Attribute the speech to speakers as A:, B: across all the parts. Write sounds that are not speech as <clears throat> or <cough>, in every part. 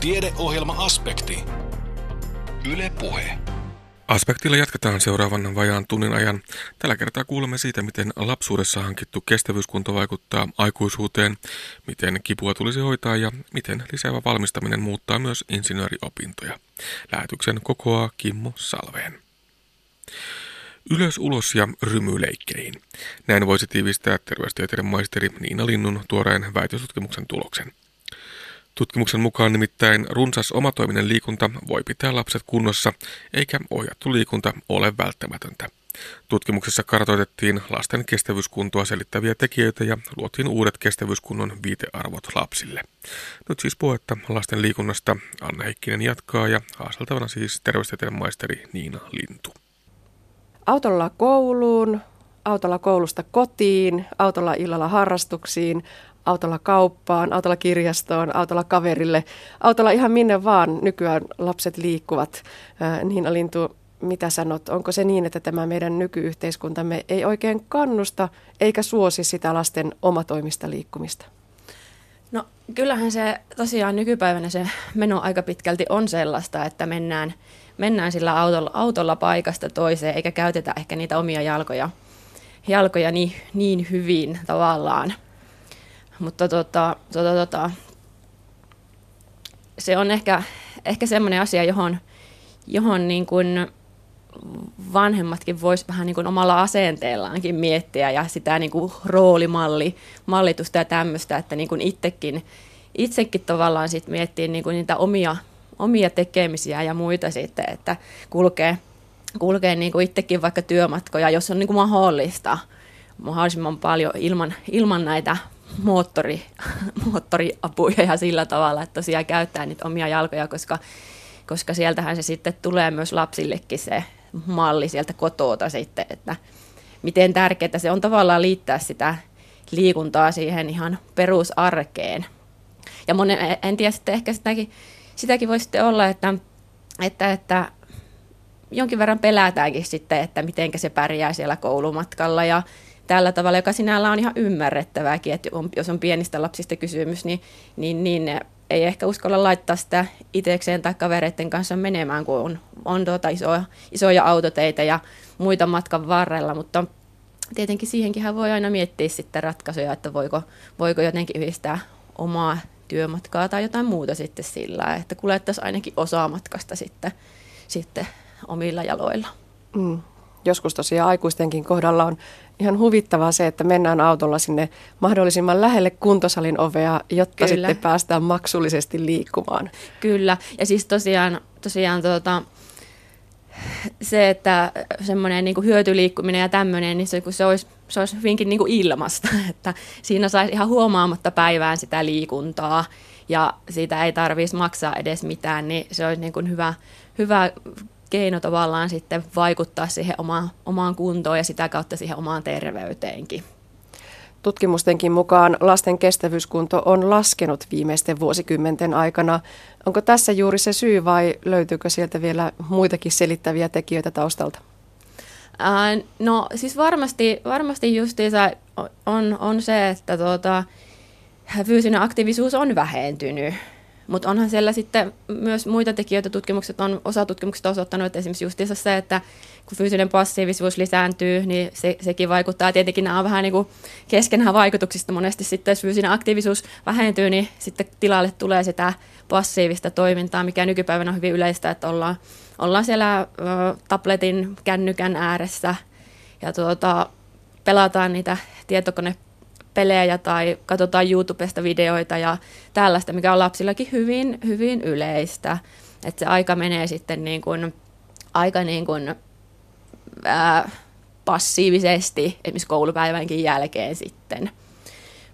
A: Tiedeohjelma-aspekti. Yle Puhe.
B: Aspektilla jatketaan seuraavan vajaan tunnin ajan. Tällä kertaa kuulemme siitä, miten lapsuudessa hankittu kestävyyskunto vaikuttaa aikuisuuteen, miten kipua tulisi hoitaa ja miten lisäävä valmistaminen muuttaa myös insinööriopintoja. Lähetyksen kokoaa Kimmo Salveen. Ylös, ulos ja rymyleikkeihin. Näin voisi tiivistää terveystieteiden maisteri Niina Linnun tuoreen väitöstutkimuksen tuloksen. Tutkimuksen mukaan nimittäin runsas omatoiminen liikunta voi pitää lapset kunnossa, eikä ohjattu liikunta ole välttämätöntä. Tutkimuksessa kartoitettiin lasten kestävyyskuntoa selittäviä tekijöitä ja luotiin uudet kestävyyskunnon viitearvot lapsille. Nyt siis puhetta lasten liikunnasta Anna Heikkinen jatkaa ja haaseltavana siis terveystieteen maisteri Niina Lintu.
C: Autolla kouluun, autolla koulusta kotiin, autolla illalla harrastuksiin, autolla kauppaan, autolla kirjastoon, autolla kaverille, autolla ihan minne vaan nykyään lapset liikkuvat. Niin Lintu, mitä sanot, onko se niin, että tämä meidän nykyyhteiskuntamme ei oikein kannusta eikä suosi sitä lasten omatoimista liikkumista?
D: No kyllähän se tosiaan nykypäivänä se meno aika pitkälti on sellaista, että mennään, mennään sillä autolla, autolla paikasta toiseen eikä käytetä ehkä niitä omia jalkoja, jalkoja niin, niin hyvin tavallaan. Mutta tota, tota, tota, se on ehkä, ehkä semmoinen asia, johon, johon niin kuin vanhemmatkin vois vähän niin kuin omalla asenteellaankin miettiä ja sitä niin kuin roolimalli, mallitusta ja tämmöistä, että niin kuin itsekin, itsekin tavallaan sit miettii niin kuin niitä omia, omia tekemisiä ja muita sitten, että kulkee, kulkee niin kuin itsekin vaikka työmatkoja, jos on niin kuin mahdollista. Mahdollisimman paljon ilman, ilman näitä moottori, <laughs> moottoriapuja ja sillä tavalla, että tosiaan käyttää niitä omia jalkoja, koska, koska sieltähän se sitten tulee myös lapsillekin se malli sieltä kotoota sitten, että miten tärkeää se on tavallaan liittää sitä liikuntaa siihen ihan perusarkeen. Ja monen, en tiedä sitten ehkä sitäkin, sitäkin voi sitten olla, että, että, että jonkin verran pelätäänkin sitten, että miten se pärjää siellä koulumatkalla ja tällä tavalla, joka sinällä on ihan ymmärrettävääkin, että on, jos on pienistä lapsista kysymys, niin, niin, niin ei ehkä uskalla laittaa sitä itsekseen tai kavereiden kanssa menemään, kun on, on tuota isoja, isoja autoteitä ja muita matkan varrella, mutta tietenkin siihenkin voi aina miettiä sitten ratkaisuja, että voiko, voiko jotenkin yhdistää omaa työmatkaa tai jotain muuta sitten sillä, että kuljettaisiin ainakin osaa matkasta sitten, sitten omilla jaloilla.
C: Mm. Joskus tosiaan aikuistenkin kohdalla on ihan huvittavaa se, että mennään autolla sinne mahdollisimman lähelle kuntosalin ovea, jotta Kyllä. sitten päästään maksullisesti liikkumaan.
D: Kyllä, ja siis tosiaan, tosiaan tuota, se, että semmoinen niin hyötyliikkuminen ja tämmöinen, niin se, kun se olisi, se olisi hyvinkin niin kuin ilmasta, <laughs> että siinä saisi ihan huomaamatta päivään sitä liikuntaa ja siitä ei tarvitsisi maksaa edes mitään, niin se olisi niin kuin hyvä, hyvä keino tavallaan sitten vaikuttaa siihen oma, omaan kuntoon ja sitä kautta siihen omaan terveyteenkin.
C: Tutkimustenkin mukaan lasten kestävyyskunto on laskenut viimeisten vuosikymmenten aikana. Onko tässä juuri se syy vai löytyykö sieltä vielä muitakin selittäviä tekijöitä taustalta?
D: Ää, no siis varmasti, varmasti justiinsa on, on se, että tuota, fyysinen aktiivisuus on vähentynyt mutta onhan siellä sitten myös muita tekijöitä. Tutkimukset on, osa tutkimuksista osoittanut, että esimerkiksi justiinsa se, että kun fyysinen passiivisuus lisääntyy, niin se, sekin vaikuttaa. Tietenkin nämä on vähän niin kuin keskenään vaikutuksista. Monesti sitten, jos fyysinen aktiivisuus vähentyy, niin sitten tilalle tulee sitä passiivista toimintaa, mikä nykypäivänä on hyvin yleistä, että ollaan, ollaan siellä ö, tabletin, kännykän ääressä ja tuota, pelataan niitä tietokone pelejä tai katsotaan YouTubesta videoita ja tällaista, mikä on lapsillakin hyvin, hyvin yleistä. Että se aika menee sitten niin kuin, aika niin kuin, ää, passiivisesti esimerkiksi koulupäivänkin jälkeen sitten.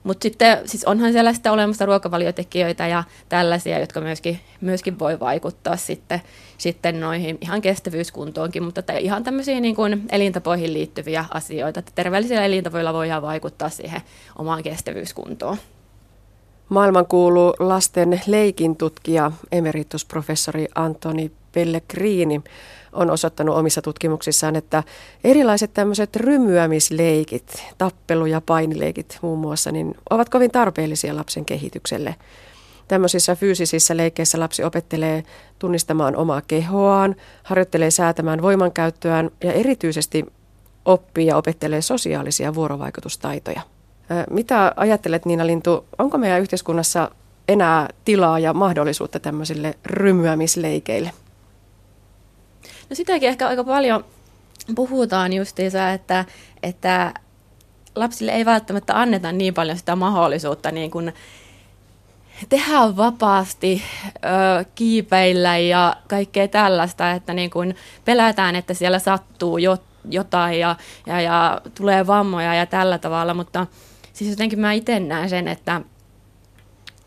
D: Mutta sitten siis onhan siellä sitten olemassa ruokavaliotekijöitä ja tällaisia, jotka myöskin, myöskin voi vaikuttaa sitten, sitten noihin ihan kestävyyskuntoonkin, mutta ihan tämmöisiä niin kuin elintapoihin liittyviä asioita. Että terveellisillä elintavoilla voidaan vaikuttaa siihen omaan kestävyyskuntoon.
C: Maailman kuuluu lasten leikin tutkija emeritusprofessori Antoni Pellegrini on osoittanut omissa tutkimuksissaan, että erilaiset tämmöiset rymyämisleikit, tappelu- ja painileikit muun muassa, niin ovat kovin tarpeellisia lapsen kehitykselle. Tämmöisissä fyysisissä leikkeissä lapsi opettelee tunnistamaan omaa kehoaan, harjoittelee säätämään voimankäyttöään ja erityisesti oppii ja opettelee sosiaalisia vuorovaikutustaitoja. Mitä ajattelet Niina Lintu, onko meidän yhteiskunnassa enää tilaa ja mahdollisuutta tämmöisille rymyämisleikeille?
D: No sitäkin ehkä aika paljon puhutaan justiinsa, että, että lapsille ei välttämättä anneta niin paljon sitä mahdollisuutta niin kuin tehdä vapaasti, ö, kiipeillä ja kaikkea tällaista, että niin kuin pelätään, että siellä sattuu jotain ja, ja, ja tulee vammoja ja tällä tavalla, mutta siis jotenkin mä itse näen sen, että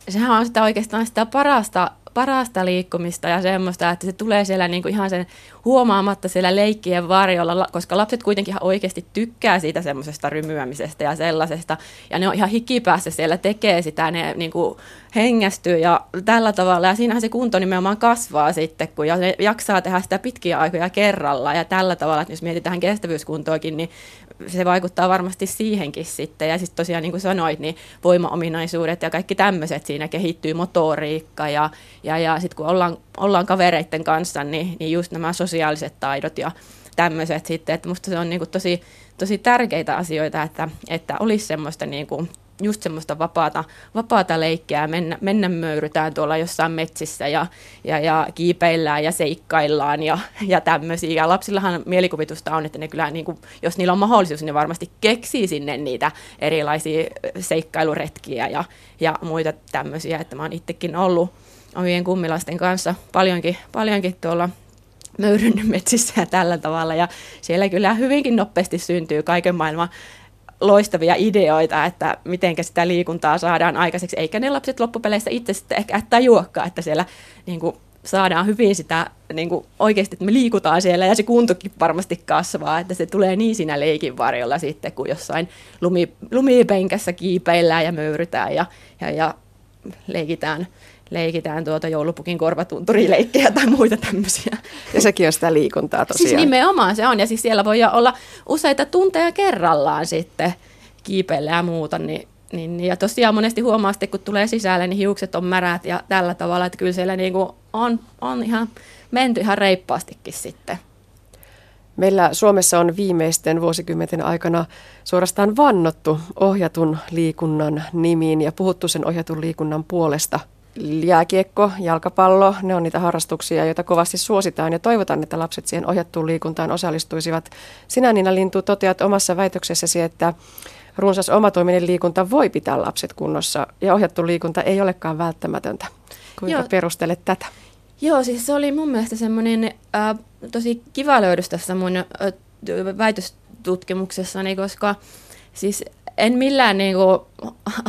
D: sehän on sitä oikeastaan sitä parasta parasta liikkumista ja semmoista, että se tulee siellä niin kuin ihan sen huomaamatta siellä leikkien varjolla, koska lapset kuitenkin ihan oikeasti tykkää siitä semmoisesta rymyämisestä ja sellaisesta. Ja ne on ihan hikipäässä siellä tekee sitä, ne niin kuin hengästyy ja tällä tavalla. Ja siinähän se kunto nimenomaan kasvaa sitten, kun ja ne jaksaa tehdä sitä pitkiä aikoja kerralla ja tällä tavalla, että jos mietitään kestävyyskuntoakin, niin se vaikuttaa varmasti siihenkin sitten. Ja sitten tosiaan niin kuin sanoit, niin voimaominaisuudet ja kaikki tämmöiset siinä kehittyy, motoriikka ja, ja, ja sitten kun ollaan, ollaan kavereiden kanssa, niin, niin just nämä sosiaaliset taidot ja tämmöiset sitten, että musta se on niin kuin tosi, tosi tärkeitä asioita, että, että olisi semmoista niin kuin just semmoista vapaata, vapaata leikkiä, mennä, mennä möyrytään tuolla jossain metsissä ja, ja, ja kiipeillään ja seikkaillaan ja, ja tämmöisiä. Ja lapsillahan mielikuvitusta on, että ne kyllä, niin kuin, jos niillä on mahdollisuus, niin ne varmasti keksii sinne niitä erilaisia seikkailuretkiä ja, ja muita tämmöisiä. Että mä oon itsekin ollut omien kummilasten kanssa paljonkin, paljonkin tuolla möyrynnyt metsissä ja tällä tavalla. Ja siellä kyllä hyvinkin nopeasti syntyy kaiken maailman loistavia ideoita, että miten sitä liikuntaa saadaan aikaiseksi, eikä ne lapset loppupeleissä itse sitten ehkä tajuakaan, että siellä niin kuin, saadaan hyvin sitä niin kuin, oikeasti, että me liikutaan siellä ja se kuntokin varmasti kasvaa, että se tulee niin siinä leikin varjolla sitten, kun jossain lumi, lumipenkässä kiipeillään ja möyrytään ja, ja, ja leikitään leikitään tuota joulupukin korvatunturileikkejä tai muita tämmöisiä.
C: Ja sekin on sitä liikuntaa siis tosiaan.
D: Siis nimenomaan se on, ja siis siellä voi olla useita tunteja kerrallaan sitten kiipeillä ja muuta, niin, niin, ja tosiaan monesti huomaa sitten, kun tulee sisälle, niin hiukset on märät ja tällä tavalla, että kyllä siellä niin kuin on, on ihan menty ihan reippaastikin sitten.
C: Meillä Suomessa on viimeisten vuosikymmenten aikana suorastaan vannottu ohjatun liikunnan nimiin ja puhuttu sen ohjatun liikunnan puolesta jääkiekko, jalkapallo, ne on niitä harrastuksia, joita kovasti suositaan ja toivotaan, että lapset siihen ohjattuun liikuntaan osallistuisivat. Sinä Niina Lintu toteat omassa väitöksessäsi, että runsas omatoiminen liikunta voi pitää lapset kunnossa ja ohjattu liikunta ei olekaan välttämätöntä. Kuinka Joo. perustelet tätä?
D: Joo, siis se oli mun mielestä semmoinen äh, tosi kiva löydös tässä mun äh, väitöstutkimuksessani, koska siis en millään niin kuin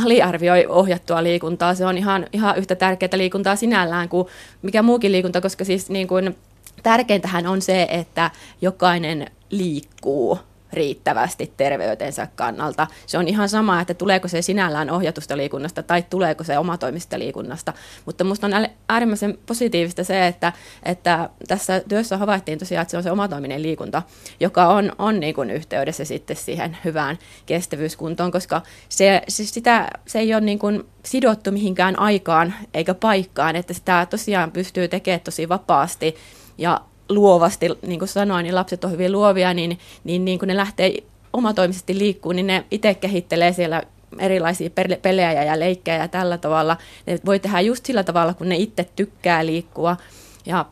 D: aliarvioi ohjattua liikuntaa. Se on ihan, ihan yhtä tärkeää liikuntaa sinällään kuin mikä muukin liikunta, koska siis niin kuin, tärkeintähän on se, että jokainen liikkuu riittävästi terveytensä kannalta. Se on ihan sama, että tuleeko se sinällään ohjatusta liikunnasta tai tuleeko se omatoimista liikunnasta. Mutta minusta on äärimmäisen positiivista se, että, että tässä työssä havaittiin tosiaan, että se on se omatoiminen liikunta, joka on, on niin kuin yhteydessä sitten siihen hyvään kestävyyskuntoon, koska se, se, sitä, se ei ole niin kuin sidottu mihinkään aikaan eikä paikkaan, että sitä tosiaan pystyy tekemään tosi vapaasti ja luovasti, niin kuin sanoin, niin lapset on hyvin luovia, niin, niin, niin kun ne lähtee omatoimisesti liikkuu, niin ne itse kehittelee siellä erilaisia pelejä ja leikkejä ja tällä tavalla. Ne voi tehdä just sillä tavalla, kun ne itse tykkää liikkua. Ja,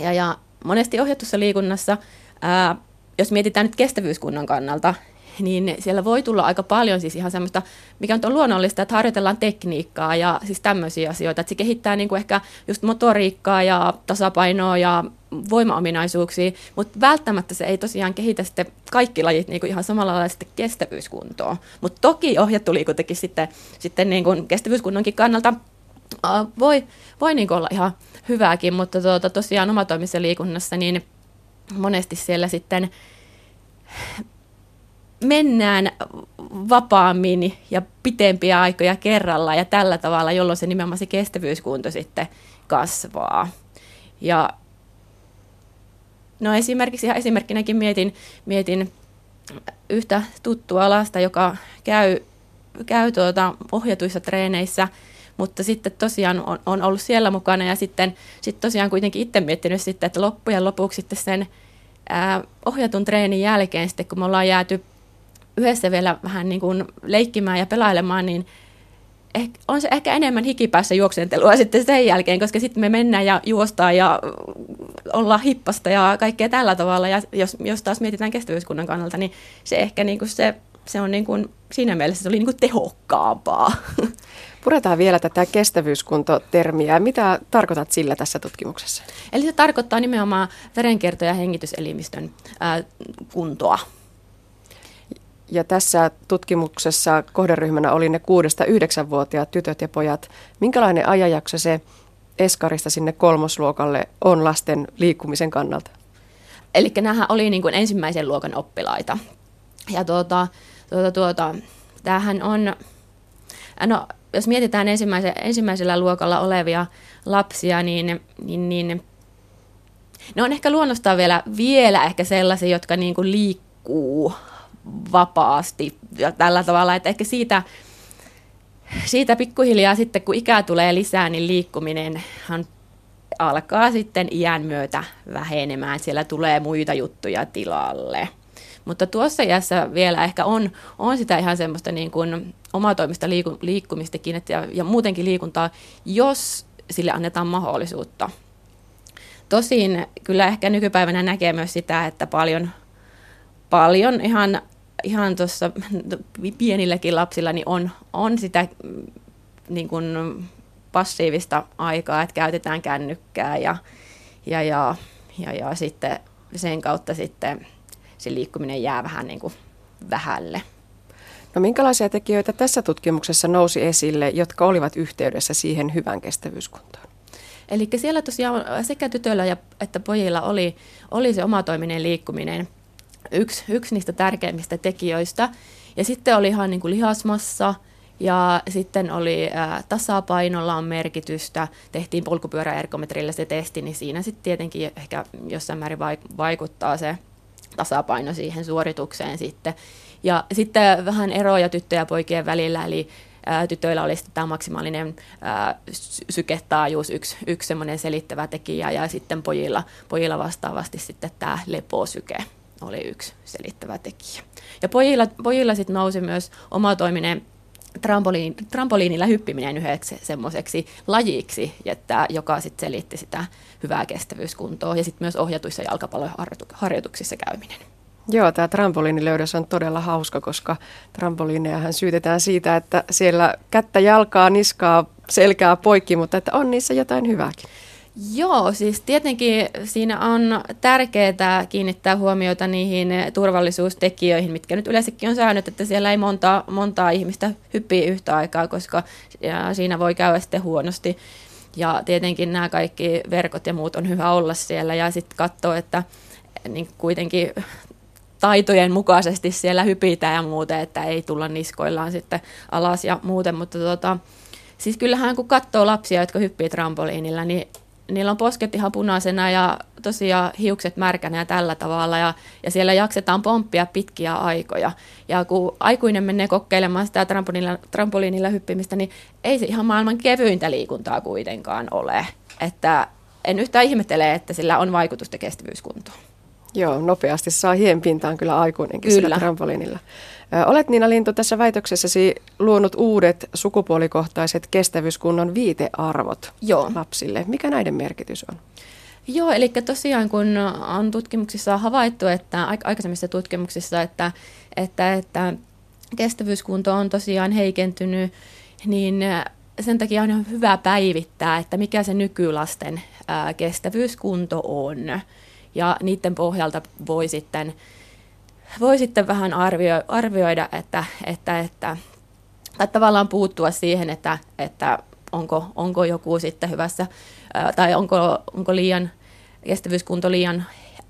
D: ja, ja monesti ohjatussa liikunnassa, ää, jos mietitään nyt kestävyyskunnan kannalta, niin siellä voi tulla aika paljon siis ihan semmoista, mikä on luonnollista, että harjoitellaan tekniikkaa ja siis tämmöisiä asioita, että se kehittää niin kuin ehkä just motoriikkaa ja tasapainoa ja voimaominaisuuksia, mutta välttämättä se ei tosiaan kehitä sitten kaikki lajit niin kuin ihan samalla lailla sitten kestävyyskuntoon. Mutta toki ohjattu liikuntakin sitten, sitten niin kuin kestävyyskunnonkin kannalta uh, voi, voi niin kuin olla ihan hyvääkin, mutta tuota, tosiaan omatoimisessa liikunnassa niin monesti siellä sitten mennään vapaammin ja pitempiä aikoja kerralla ja tällä tavalla, jolloin se nimenomaan se kestävyyskunto sitten kasvaa. Ja no esimerkiksi ihan esimerkkinäkin mietin, mietin yhtä tuttua lasta, joka käy, käy tuota ohjatuissa treeneissä mutta sitten tosiaan on, on ollut siellä mukana ja sitten sit tosiaan kuitenkin itse miettinyt sitten, että loppujen lopuksi sitten sen ää, ohjatun treenin jälkeen sitten, kun me ollaan jääty yhdessä vielä vähän niin kuin leikkimään ja pelailemaan, niin on se ehkä enemmän hikipäässä juoksentelua sitten sen jälkeen, koska sitten me mennään ja juostaan ja ollaan hippasta ja kaikkea tällä tavalla. Ja jos, jos taas mietitään kestävyyskunnan kannalta, niin se ehkä niin kuin se, se on niin kuin, siinä mielessä se oli niin kuin tehokkaampaa. <laughs>
C: Puretaan vielä tätä kestävyyskuntotermiä. Mitä tarkoitat sillä tässä tutkimuksessa?
D: Eli se tarkoittaa nimenomaan verenkierto- ja hengityselimistön ää, kuntoa.
C: Ja tässä tutkimuksessa kohderyhmänä oli ne 6-9-vuotiaat tytöt ja pojat. Minkälainen ajanjakso se eskarista sinne kolmosluokalle on lasten liikkumisen kannalta?
D: Eli nämähän oli niin kuin ensimmäisen luokan oppilaita. Ja tuota, tuota, tuota, tämähän on, no jos mietitään ensimmäisellä luokalla olevia lapsia, niin, niin, niin ne on ehkä luonnostaan vielä, vielä ehkä sellaisia, jotka niin kuin liikkuu vapaasti ja tällä tavalla, että ehkä siitä, siitä pikkuhiljaa sitten, kun ikää tulee lisää, niin liikkuminen alkaa sitten iän myötä vähenemään. Siellä tulee muita juttuja tilalle. Mutta tuossa iässä vielä ehkä on, on sitä ihan semmoista niin kuin omatoimista liiku, liikkumistakin että ja, ja muutenkin liikuntaa, jos sille annetaan mahdollisuutta. Tosin kyllä ehkä nykypäivänä näkee myös sitä, että paljon, paljon ihan ihan tuossa pienilläkin lapsilla niin on, on sitä mm, niin kuin passiivista aikaa, että käytetään kännykkää ja, ja, ja, ja, ja sitten sen kautta sitten se liikkuminen jää vähän niin kuin vähälle.
C: No minkälaisia tekijöitä tässä tutkimuksessa nousi esille, jotka olivat yhteydessä siihen hyvän kestävyyskuntoon?
D: Eli siellä tosiaan sekä tytöillä ja, että pojilla oli, oli se omatoiminen liikkuminen – yksi, yksi niistä tärkeimmistä tekijöistä. Ja sitten oli ihan niin kuin lihasmassa ja sitten oli ää, tasapainolla on merkitystä. Tehtiin polkupyöräergometrillä se testi, niin siinä sitten tietenkin ehkä jossain määrin vaikuttaa se tasapaino siihen suoritukseen sitten. Ja sitten vähän eroja tyttöjen ja poikien välillä, eli ää, tytöillä oli sitten tämä maksimaalinen ää, syketaajuus, yksi, yksi semmoinen selittävä tekijä, ja sitten pojilla, pojilla vastaavasti sitten tämä leposyke oli yksi selittävä tekijä. Ja pojilla, pojilla sitten nousi myös omatoiminen trampoliin, trampoliinilla hyppiminen yhdeksi semmoiseksi lajiksi, että, joka sitten selitti sitä hyvää kestävyyskuntoa ja sitten myös ohjatuissa jalkapalloharjoituksissa käyminen.
C: Joo, tämä trampoliinilöydös on todella hauska, koska trampoliinejahan syytetään siitä, että siellä kättä, jalkaa, niskaa, selkää poikki, mutta että on niissä jotain hyvääkin.
D: Joo, siis tietenkin siinä on tärkeää kiinnittää huomiota niihin turvallisuustekijöihin, mitkä nyt yleensäkin on säännöt, että siellä ei monta, montaa ihmistä hyppii yhtä aikaa, koska siinä voi käydä sitten huonosti. Ja tietenkin nämä kaikki verkot ja muut on hyvä olla siellä ja sitten katsoa, että niin kuitenkin taitojen mukaisesti siellä hypitään ja muuten, että ei tulla niskoillaan sitten alas ja muuten, mutta tota, siis kyllähän kun katsoo lapsia, jotka hyppii trampoliinilla, niin niillä on posket ihan punaisena ja tosiaan hiukset märkänä ja tällä tavalla. Ja, ja siellä jaksetaan pomppia pitkiä aikoja. Ja kun aikuinen menee kokeilemaan sitä trampoliinilla, trampoliinilla hyppimistä, niin ei se ihan maailman kevyintä liikuntaa kuitenkaan ole. Että en yhtään ihmettele, että sillä on vaikutusta kestävyyskuntoon.
C: Joo, nopeasti saa hien pintaan kyllä aikuinenkin kyllä. sillä trampoliinilla. Olet Niina Lintu tässä väitöksessäsi luonut uudet sukupuolikohtaiset kestävyyskunnon viitearvot Joo. lapsille. Mikä näiden merkitys on?
D: Joo, eli tosiaan kun on tutkimuksissa havaittu, että aikaisemmissa tutkimuksissa, että, että, että kestävyyskunto on tosiaan heikentynyt, niin sen takia on hyvä päivittää, että mikä se nykylasten kestävyyskunto on. Ja niiden pohjalta voi sitten voi sitten vähän arvio, arvioida, että, että, että, että tavallaan puuttua siihen, että, että onko, onko joku sitten hyvässä tai onko, onko liian kestävyyskunto liian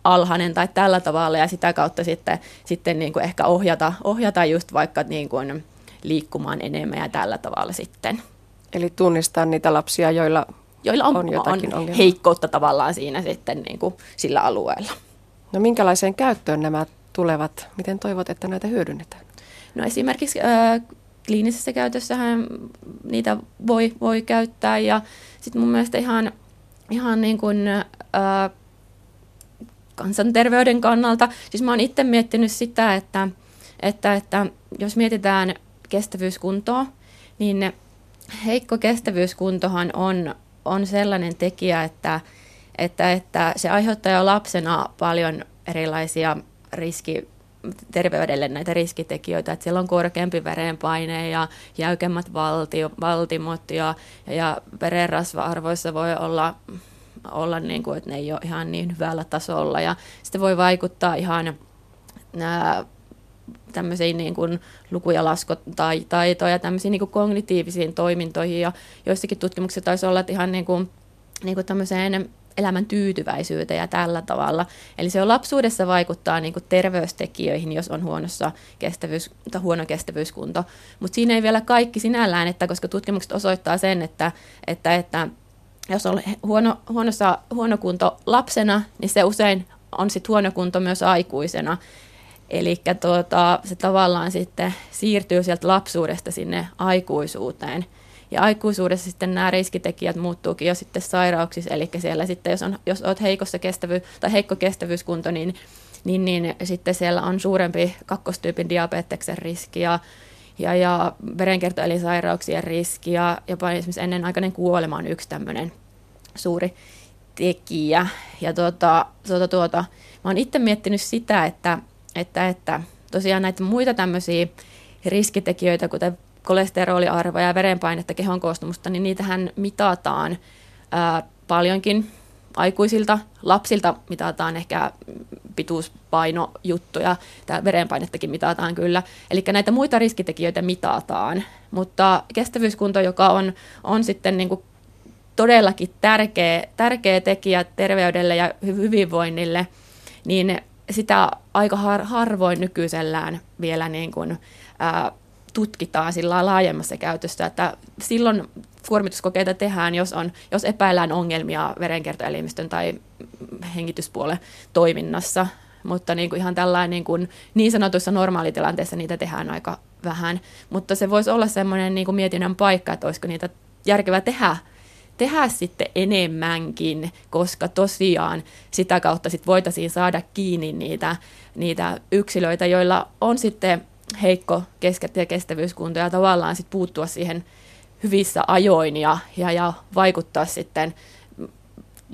D: alhainen tai tällä tavalla ja sitä kautta sitten, sitten niin kuin ehkä ohjata, ohjata just vaikka niin kuin liikkumaan enemmän ja tällä tavalla sitten.
C: Eli tunnistaa niitä lapsia, joilla,
D: joilla on, on jotakin on heikkoutta tavallaan siinä sitten niin kuin sillä alueella.
C: No minkälaiseen käyttöön nämä tulevat? Miten toivot, että näitä hyödynnetään?
D: No esimerkiksi äh, kliinisessä käytössähän niitä voi, voi käyttää ja sitten mun mielestä ihan, ihan niin kuin, ää, kansanterveyden kannalta, siis mä oon itse miettinyt sitä, että, että, että jos mietitään kestävyyskuntoa, niin heikko kestävyyskuntohan on, on sellainen tekijä, että, että, että se aiheuttaa jo lapsena paljon erilaisia riski, terveydelle näitä riskitekijöitä, että siellä on korkeampi verenpaine ja jäykemmät valtio, valtimot ja, ja verenrasva-arvoissa voi olla, olla niin kuin, että ne ei ole ihan niin hyvällä tasolla. Ja sitten voi vaikuttaa ihan tämmöisiin niin kuin luku- ja laskutaitoja ja tämmöisiin niin kuin kognitiivisiin toimintoihin ja joissakin tutkimuksissa taisi olla, että ihan niin kuin, niin kuin tämmöiseen elämän tyytyväisyyteen ja tällä tavalla. Eli se on lapsuudessa vaikuttaa niin kuin terveystekijöihin, jos on huonossa kestävyys, tai huono kestävyyskunto. Mutta siinä ei vielä kaikki sinällään, että koska tutkimukset osoittaa sen, että, että, että jos on huono, huonossa, huono kunto lapsena, niin se usein on sitten huono kunto myös aikuisena. Eli tuota, se tavallaan sitten siirtyy sieltä lapsuudesta sinne aikuisuuteen. Ja aikuisuudessa sitten nämä riskitekijät muuttuukin jo sitten sairauksissa, eli siellä sitten, jos, on, jos olet heikossa kestävy- tai heikko kestävyyskunto, niin, niin, niin sitten siellä on suurempi kakkostyypin diabeteksen riski ja, ja, ja verenkiertoelinsairauksien riski ja jopa esimerkiksi ennenaikainen kuolema on yksi tämmöinen suuri tekijä. Ja tuota, tuota, tuota, mä oon itse miettinyt sitä, että, että, että tosiaan näitä muita tämmöisiä riskitekijöitä, kuten kolesteroliarvoja ja verenpainetta, kehon koostumusta, niin niitähän mitataan ää, paljonkin aikuisilta. Lapsilta mitataan ehkä pituuspainojuttuja, tämä verenpainettakin mitataan kyllä. Eli näitä muita riskitekijöitä mitataan, mutta kestävyyskunto, joka on, on sitten niin kuin todellakin tärkeä, tärkeä tekijä terveydelle ja hyvinvoinnille, niin sitä aika har, harvoin nykyisellään vielä niin kuin, ää, tutkitaan sillä laajemmassa käytössä, että silloin kuormituskokeita tehdään, jos, on, jos epäillään ongelmia verenkiertoelimistön tai hengityspuolen toiminnassa, mutta niin kuin ihan tällainen niin, kuin niin sanotuissa normaalitilanteissa niitä tehdään aika vähän, mutta se voisi olla semmoinen niin kuin mietinnän paikka, että olisiko niitä järkevää tehdä tehdä sitten enemmänkin, koska tosiaan sitä kautta sit voitaisiin saada kiinni niitä, niitä yksilöitä, joilla on sitten heikko kesket- ja kestävyyskunto ja tavallaan sit puuttua siihen hyvissä ajoin ja, ja, ja vaikuttaa sitten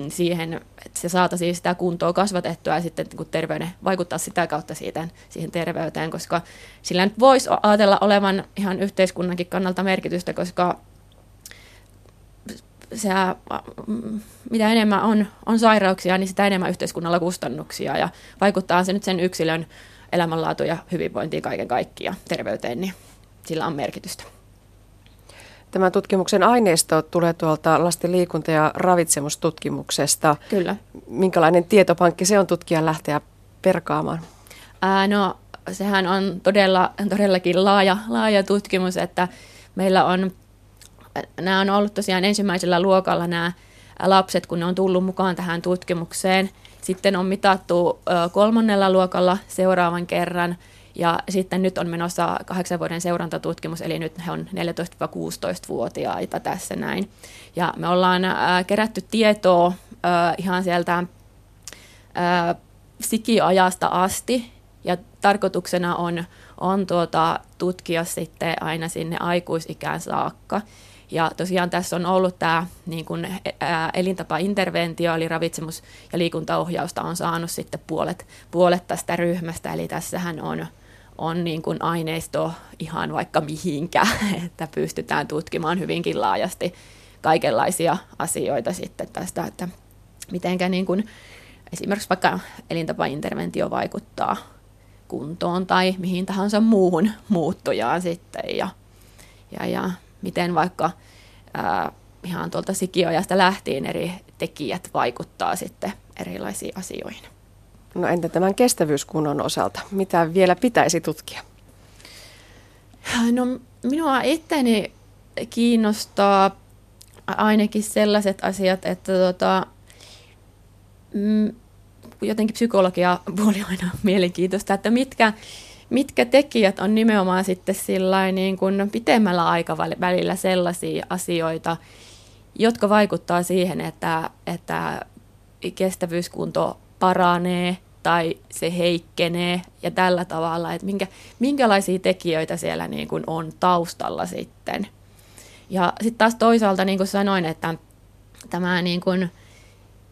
D: siihen, että se saataisiin sitä kuntoa kasvatettua ja sitten kun terveyden, vaikuttaa sitä kautta siitä, siihen terveyteen, koska sillä nyt voisi ajatella olevan ihan yhteiskunnankin kannalta merkitystä, koska se, mitä enemmän on, on sairauksia, niin sitä enemmän yhteiskunnalla kustannuksia ja vaikuttaa se nyt sen yksilön elämänlaatu ja hyvinvointiin kaiken kaikkiaan, terveyteen, niin sillä on merkitystä.
C: Tämän tutkimuksen aineisto tulee tuolta lasten liikunta- ja ravitsemustutkimuksesta.
D: Kyllä.
C: Minkälainen tietopankki se on tutkijan lähteä perkaamaan?
D: Ää, no sehän on todella, todellakin laaja, laaja tutkimus, että meillä on, nämä on ollut tosiaan ensimmäisellä luokalla nämä lapset, kun ne on tullut mukaan tähän tutkimukseen – sitten on mitattu kolmannella luokalla seuraavan kerran ja sitten nyt on menossa kahdeksan vuoden seurantatutkimus, eli nyt he on 14-16-vuotiaita tässä näin. Ja me ollaan kerätty tietoa ihan sieltä sikiajasta asti, ja tarkoituksena on, on tuota, tutkia sitten aina sinne aikuisikään saakka. Ja tosiaan tässä on ollut tämä niin kuin, elintapainterventio, eli ravitsemus- ja liikuntaohjausta on saanut sitten puolet, puolet tästä ryhmästä, eli tässähän on, on niin kuin aineisto ihan vaikka mihinkä, <laughs> että pystytään tutkimaan hyvinkin laajasti kaikenlaisia asioita sitten tästä, että mitenkä niin kuin esimerkiksi vaikka elintapainterventio vaikuttaa kuntoon tai mihin tahansa muuhun muuttujaan sitten. Ja, ja, ja miten vaikka ää, ihan tuolta sikiojasta lähtien eri tekijät vaikuttaa sitten erilaisiin asioihin.
C: No entä tämän kestävyyskunnon osalta? Mitä vielä pitäisi tutkia?
D: No minua itteni kiinnostaa ainakin sellaiset asiat, että tota, mm, jotenkin psykologia puoli aina <laughs> mielenkiintoista, että mitkä, mitkä tekijät on nimenomaan sitten niin kuin pitemmällä aikavälillä sellaisia asioita, jotka vaikuttaa siihen, että, että kestävyyskunto paranee tai se heikkenee ja tällä tavalla, että minkä, minkälaisia tekijöitä siellä niin kuin on taustalla sitten. Ja sitten taas toisaalta, niin kuin sanoin, että tämä niin kuin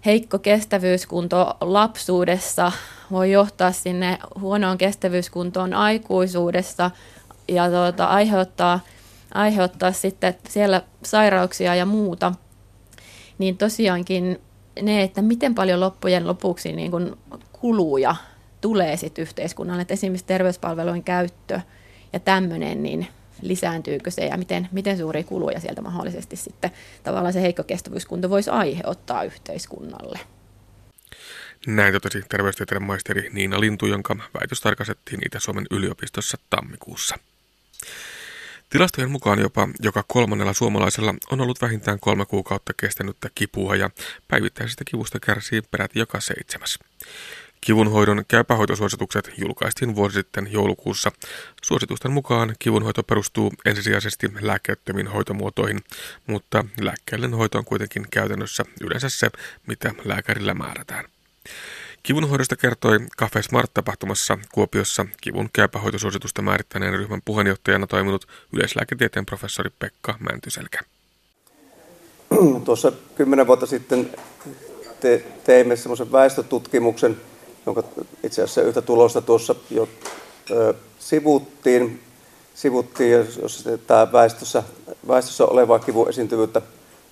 D: heikko kestävyyskunto lapsuudessa voi johtaa sinne huonoon kestävyyskuntoon aikuisuudessa ja tuota, aiheuttaa, aiheuttaa sitten siellä sairauksia ja muuta, niin tosiaankin ne, että miten paljon loppujen lopuksi niin kuin kuluja tulee sitten yhteiskunnalle, että esimerkiksi terveyspalvelujen käyttö ja tämmöinen, niin lisääntyykö se ja miten, miten suuria kuluja sieltä mahdollisesti sitten tavallaan se heikko kestävyyskunto voisi aiheuttaa yhteiskunnalle.
B: Näin totesi terveystieteiden maisteri Niina Lintu, jonka väitös tarkastettiin Itä-Suomen yliopistossa tammikuussa. Tilastojen mukaan jopa joka kolmannella suomalaisella on ollut vähintään kolme kuukautta kestänyttä kipua ja päivittäisestä kivusta kärsii peräti joka seitsemäs. Kivunhoidon käypähoitosuositukset julkaistiin vuosi sitten joulukuussa. Suositusten mukaan kivunhoito perustuu ensisijaisesti lääkkeettömiin hoitomuotoihin, mutta lääkkeellinen hoito on kuitenkin käytännössä yleensä se, mitä lääkärillä määrätään. Kivunhoidosta kertoi Cafe Smart-tapahtumassa Kuopiossa kivun käypähoitosuositusta määrittäneen ryhmän puheenjohtajana toiminut yleislääketieteen professori Pekka Mäntyselkä.
E: Tuossa kymmenen vuotta sitten te, teimme semmoisen väestötutkimuksen, jonka itse asiassa yhtä tulosta tuossa jo sivuttiin, sivuttiin jos tämä väestössä, väestössä olevaa kivun esiintyvyyttä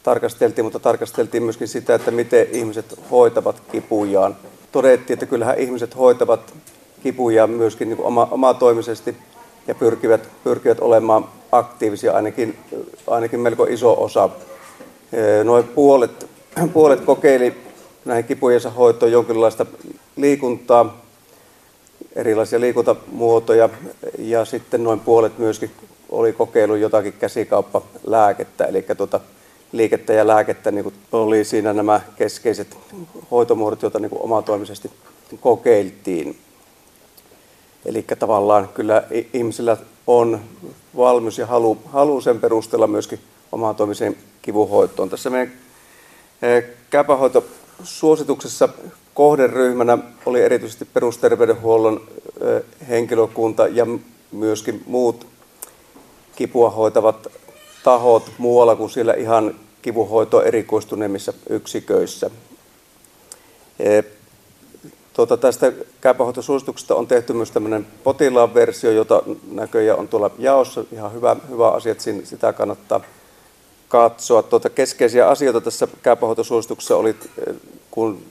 E: tarkasteltiin, mutta tarkasteltiin myöskin sitä, että miten ihmiset hoitavat kipujaan. Todettiin, että kyllähän ihmiset hoitavat kipujaan myöskin niin oma, omatoimisesti ja pyrkivät, pyrkivät olemaan aktiivisia, ainakin, ainakin melko iso osa. Noin puolet, puolet kokeili näihin kipujensa hoitoon jonkinlaista liikuntaa, erilaisia liikuntamuotoja ja sitten noin puolet myöskin oli kokeillut jotakin käsikauppalääkettä, eli tuota, liikettä ja lääkettä niin kuin oli siinä nämä keskeiset hoitomuodot, joita niin kuin omatoimisesti kokeiltiin. Eli tavallaan kyllä ihmisillä on valmius ja halu, halu sen perusteella myöskin omatoimiseen kivunhoitoon. Tässä meidän eh, käpähoitosuosituksessa kohderyhmänä oli erityisesti perusterveydenhuollon henkilökunta ja myöskin muut kipua hoitavat tahot muualla kuin siellä ihan kivuhoito erikoistuneemmissa yksiköissä. Tuota, tästä käypähoitosuosituksesta on tehty myös tämmöinen potilaan versio, jota näköjään on tuolla jaossa. Ihan hyvä, hyvä asia, että sitä kannattaa katsoa. Tuota, keskeisiä asioita tässä käypähoitosuosituksessa oli, kun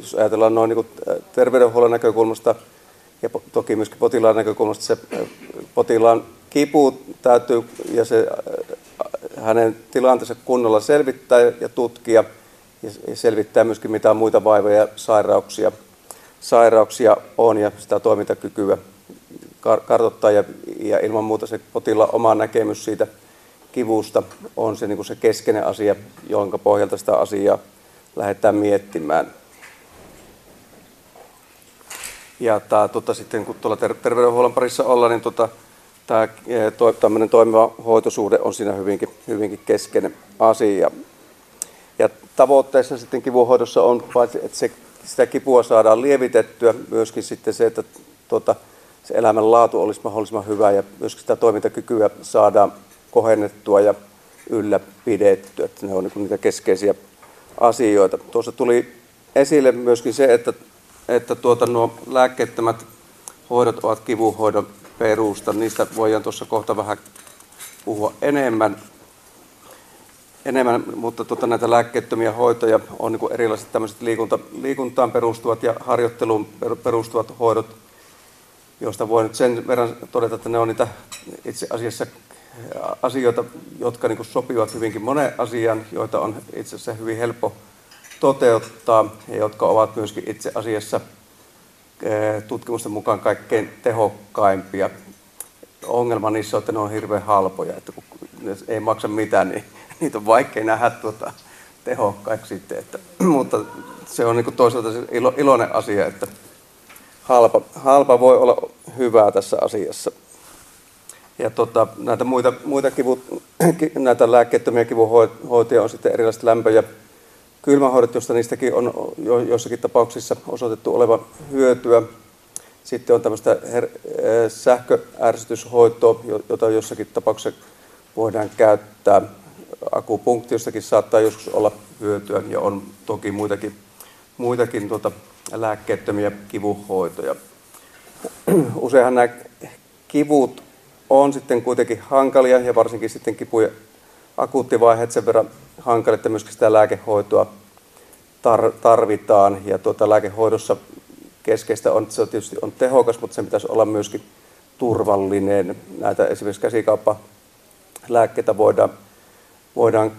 E: jos ajatellaan noin niin terveydenhuollon näkökulmasta ja toki myöskin potilaan näkökulmasta, se potilaan kipu täytyy ja se hänen tilanteensa kunnolla selvittää ja tutkia ja selvittää myöskin mitä muita vaivoja ja sairauksia, sairauksia on ja sitä toimintakykyä kartoittaa ja, ja ilman muuta se potilaan oma näkemys siitä kivusta on se, niin kuin se keskeinen asia, jonka pohjalta sitä asiaa lähdetään miettimään. Ja tämä, tota, sitten kun tuolla ter- terveydenhuollon parissa ollaan, niin tota, tämä eh, to, tämmöinen toimiva hoitosuhde on siinä hyvinkin, hyvinkin keskeinen asia. Ja tavoitteessa sitten kivunhoidossa on paitsi, että se, sitä kipua saadaan lievitettyä, myöskin sitten se, että tuota, se elämän laatu olisi mahdollisimman hyvä ja myöskin sitä toimintakykyä saadaan kohennettua ja ylläpidettyä. Että ne on niin niitä keskeisiä asioita. Tuossa tuli esille myöskin se, että, että tuota, nuo lääkkeettömät hoidot ovat kivunhoidon perusta. Niistä voidaan tuossa kohta vähän puhua enemmän. enemmän mutta tuota, näitä lääkkeettömiä hoitoja on niin erilaiset tämmöiset liikunta, liikuntaan perustuvat ja harjoitteluun perustuvat hoidot, joista voi nyt sen verran todeta, että ne on niitä itse asiassa asioita, jotka niin sopivat hyvinkin moneen asiaan, joita on itse asiassa hyvin helppo toteuttaa ja jotka ovat myöskin itse asiassa Eh, tutkimusten mukaan kaikkein tehokkaimpia. Ongelma niissä on, että ne on hirveän halpoja, että kun ne ei maksa mitään, niin <laughs> niitä on vaikea nähdä tuota tehokkaiksi sitten. Että, <clears throat> mutta se on niin toisaalta ilo, iloinen asia, että halpa, halpa voi olla hyvää tässä asiassa. Ja tota, näitä muita, muita kivu, näitä lääkkeettömiä kivunhoitoja on sitten erilaiset lämpö- ja kylmähoidot, joista niistäkin on jo, joissakin tapauksissa osoitettu olevan hyötyä. Sitten on tämmöistä her- eh, sähköärsytyshoitoa, jota jossakin tapauksessa voidaan käyttää. Akupunktiostakin saattaa joskus olla hyötyä ja on toki muitakin, muitakin tuota, lääkkeettömiä kivuhoitoja. Useinhan nämä kivut on sitten kuitenkin hankalia ja varsinkin sitten kipuja akuuttivaiheet sen verran hankalia, että myöskin sitä lääkehoitoa tarvitaan. Ja tuota, lääkehoidossa keskeistä on, että se tietysti on tehokas, mutta sen pitäisi olla myöskin turvallinen. Näitä esimerkiksi käsikauppalääkkeitä voidaan, voidaan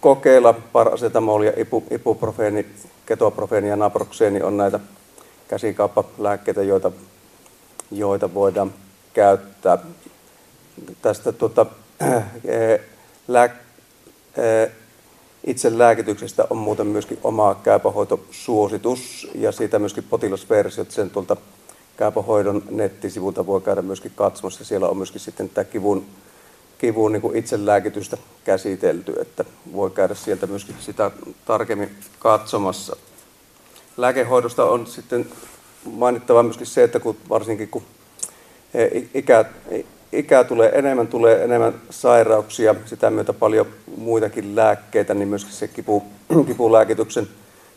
E: kokeilla. Parasetamolia, ipu, ibuprofeeni, ketoprofeeni ja naproxeeni on näitä käsikauppalääkkeitä, joita, joita voidaan käyttää. Tästä tuota, <clears throat> lää, itse lääkityksestä on muuten myöskin oma käypähoitosuositus ja siitä myöskin potilasversiot sen tuolta käypähoidon nettisivulta voi käydä myöskin katsomassa. Siellä on myöskin sitten tämä kivun, kivun niin itse lääkitystä käsitelty, että voi käydä sieltä myöskin sitä tarkemmin katsomassa. Lääkehoidosta on sitten mainittava myöskin se, että kun, varsinkin kun ikä, ikää tulee enemmän, tulee enemmän sairauksia, sitä myötä paljon muitakin lääkkeitä, niin myöskin se kipu, <clears throat> kipulääkityksen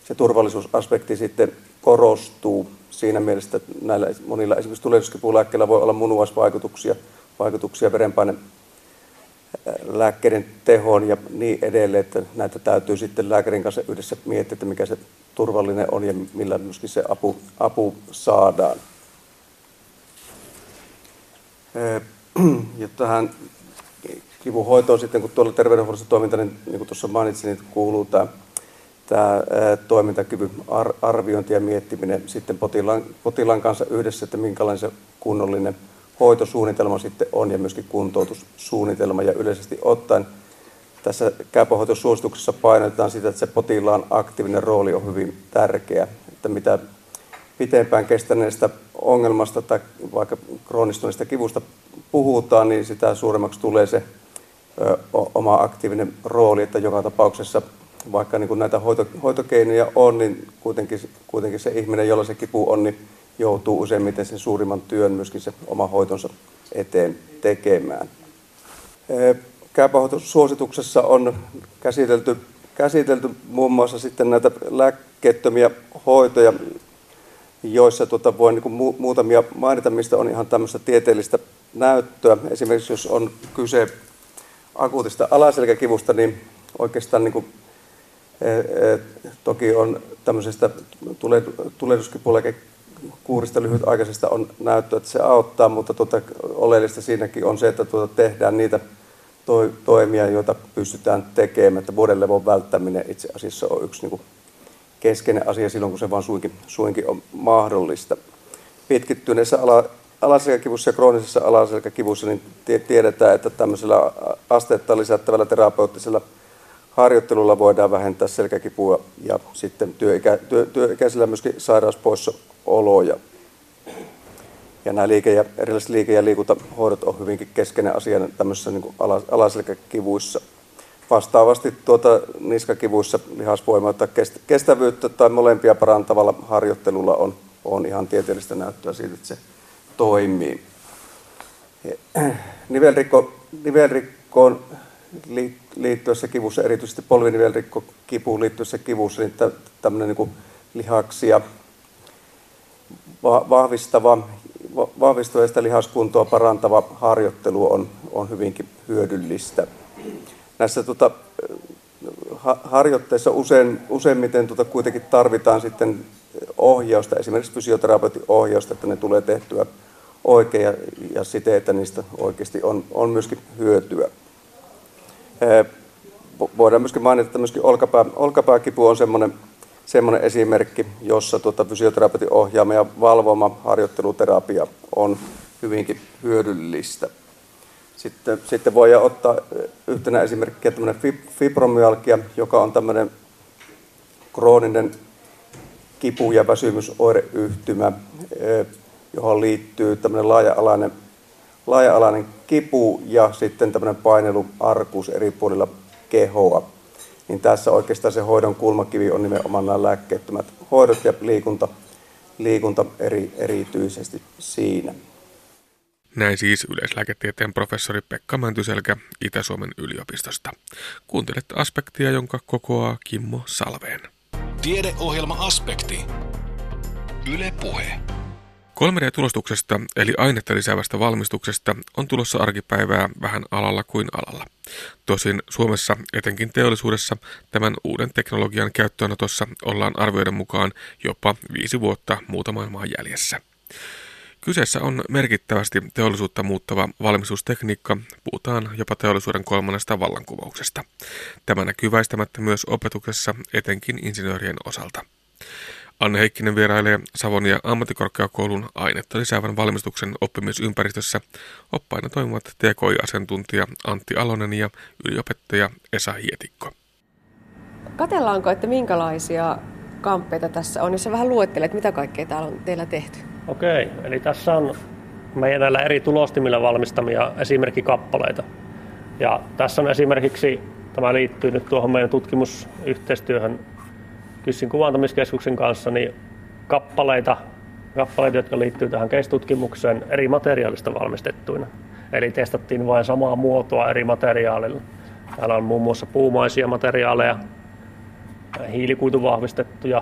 E: se turvallisuusaspekti sitten korostuu siinä mielessä, että näillä monilla esimerkiksi tulehduskipulääkkeillä voi olla munuaisvaikutuksia, vaikutuksia verenpaine lääkkeiden tehoon ja niin edelleen, että näitä täytyy sitten lääkärin kanssa yhdessä miettiä, että mikä se turvallinen on ja millä myöskin se apu, apu saadaan. Ja tähän kivuhoitoon sitten, kun tuolla terveydenhuollossa toiminta, niin, niin kuin tuossa mainitsin, niin kuuluu tämä, tämä toimintakyvyn arviointi ja miettiminen sitten potilaan, potilaan kanssa yhdessä, että minkälainen se kunnollinen hoitosuunnitelma sitten on ja myöskin kuntoutussuunnitelma. Ja yleisesti ottaen tässä käypähoitosuosituksessa painotetaan sitä, että se potilaan aktiivinen rooli on hyvin tärkeä, että mitä pitempään kestäneestä ongelmasta tai vaikka kroonistuneesta kivusta puhutaan, niin sitä suuremmaksi tulee se ö, oma aktiivinen rooli, että joka tapauksessa vaikka niin kuin näitä hoito, hoitokeinoja on, niin kuitenkin, kuitenkin se ihminen, jolla se kipu on, niin joutuu useimmiten sen suurimman työn myöskin se oma hoitonsa eteen tekemään. Käypähoitosuosituksessa on käsitelty, käsitelty muun muassa sitten näitä lääkkeettömiä hoitoja, joissa tuota, voin niin kuin muutamia mainita, mistä on ihan tämmöistä tieteellistä näyttöä. Esimerkiksi jos on kyse akuutista alaselkäkivusta, niin oikeastaan niin kuin, e, e, toki on tämmöisestä tulehduskipulääkekuurista lyhytaikaisesta on näyttöä, että se auttaa, mutta tuota, oleellista siinäkin on se, että tuota, tehdään niitä to, toimia, joita pystytään tekemään. Että vuodenlevon välttäminen itse asiassa on yksi niin kuin, keskeinen asia silloin, kun se vaan suinkin, suinkin on mahdollista. Pitkittyneessä ala, alaselkäkivussa ja kroonisessa alaselkäkivussa niin tiedetään, että tämmöisellä asteetta lisättävällä terapeuttisella harjoittelulla voidaan vähentää selkäkipua ja sitten työikä, työ, työikäisillä myöskin sairauspoissaoloja. Ja nämä liike- ja, erilaiset liike- ja liikuntahoidot on hyvinkin keskeinen asia tämmöisissä niin alaselkäkivuissa. Vastaavasti tuota niskakivuissa lihasvoimaa tai kestävyyttä tai molempia parantavalla harjoittelulla on, on ihan tieteellistä näyttöä siitä, että se toimii. Nivelrikko, nivelrikkoon liittyessä kivussa, erityisesti polvinivelrikko kipuun liittyessä kivussa, niin tämmöinen niin lihaksia vahvistava, vahvistava sitä lihaskuntoa parantava harjoittelu on, on hyvinkin hyödyllistä näissä tota, harjoitteissa usein, useimmiten tota, kuitenkin tarvitaan sitten ohjausta, esimerkiksi fysioterapeutin ohjausta, että ne tulee tehtyä oikein ja, ja siten, että niistä oikeasti on, on myöskin hyötyä. Voidaan myöskin mainita, että myöskin olkapää, olkapääkipu on semmoinen, semmoinen esimerkki, jossa tuota, fysioterapeutin ohjaama ja valvoma harjoitteluterapia on hyvinkin hyödyllistä. Sitten, sitten voi ottaa yhtenä esimerkkiä tämmöinen fibromyalgia, joka on tämmöinen krooninen kipu- ja väsymysoireyhtymä. Johon liittyy tämmöinen laaja-alainen, laaja-alainen kipu ja sitten tämmöinen paineluarkuus eri puolilla kehoa. Niin tässä oikeastaan se hoidon kulmakivi on nimenomaan nämä lääkkeettömät hoidot ja liikunta, liikunta eri, erityisesti siinä.
B: Näin siis yleislääketieteen professori Pekka Mäntyselkä Itä-Suomen yliopistosta. Kuuntelet aspektia, jonka kokoaa Kimmo Salveen.
A: Tiedeohjelma Aspekti. Yle Puhe.
B: 3D-tulostuksesta eli ainetta lisäävästä valmistuksesta on tulossa arkipäivää vähän alalla kuin alalla. Tosin Suomessa, etenkin teollisuudessa, tämän uuden teknologian käyttöönotossa ollaan arvioiden mukaan jopa viisi vuotta muuta maailmaa jäljessä. Kyseessä on merkittävästi teollisuutta muuttava valmistustekniikka, puhutaan jopa teollisuuden kolmannesta vallankumouksesta. Tämä näkyy väistämättä myös opetuksessa, etenkin insinöörien osalta. Anne Heikkinen vierailee Savonia ammattikorkeakoulun ainetta lisäävän valmistuksen oppimisympäristössä. Oppaina toimivat TKI-asiantuntija Antti Alonen ja yliopettaja Esa Hietikko.
C: Katellaanko, että minkälaisia kamppeita tässä on, jos sä vähän luettelet, mitä kaikkea täällä on teillä tehty?
F: Okei, eli tässä on meidän näillä eri tulostimilla valmistamia esimerkkikappaleita. Ja tässä on esimerkiksi, tämä liittyy nyt tuohon meidän tutkimusyhteistyöhön Kyssin kuvantamiskeskuksen kanssa, niin kappaleita, kappaleita jotka liittyy tähän keistutkimukseen eri materiaalista valmistettuina. Eli testattiin vain samaa muotoa eri materiaalilla. Täällä on muun muassa puumaisia materiaaleja, hiilikuituvahvistettuja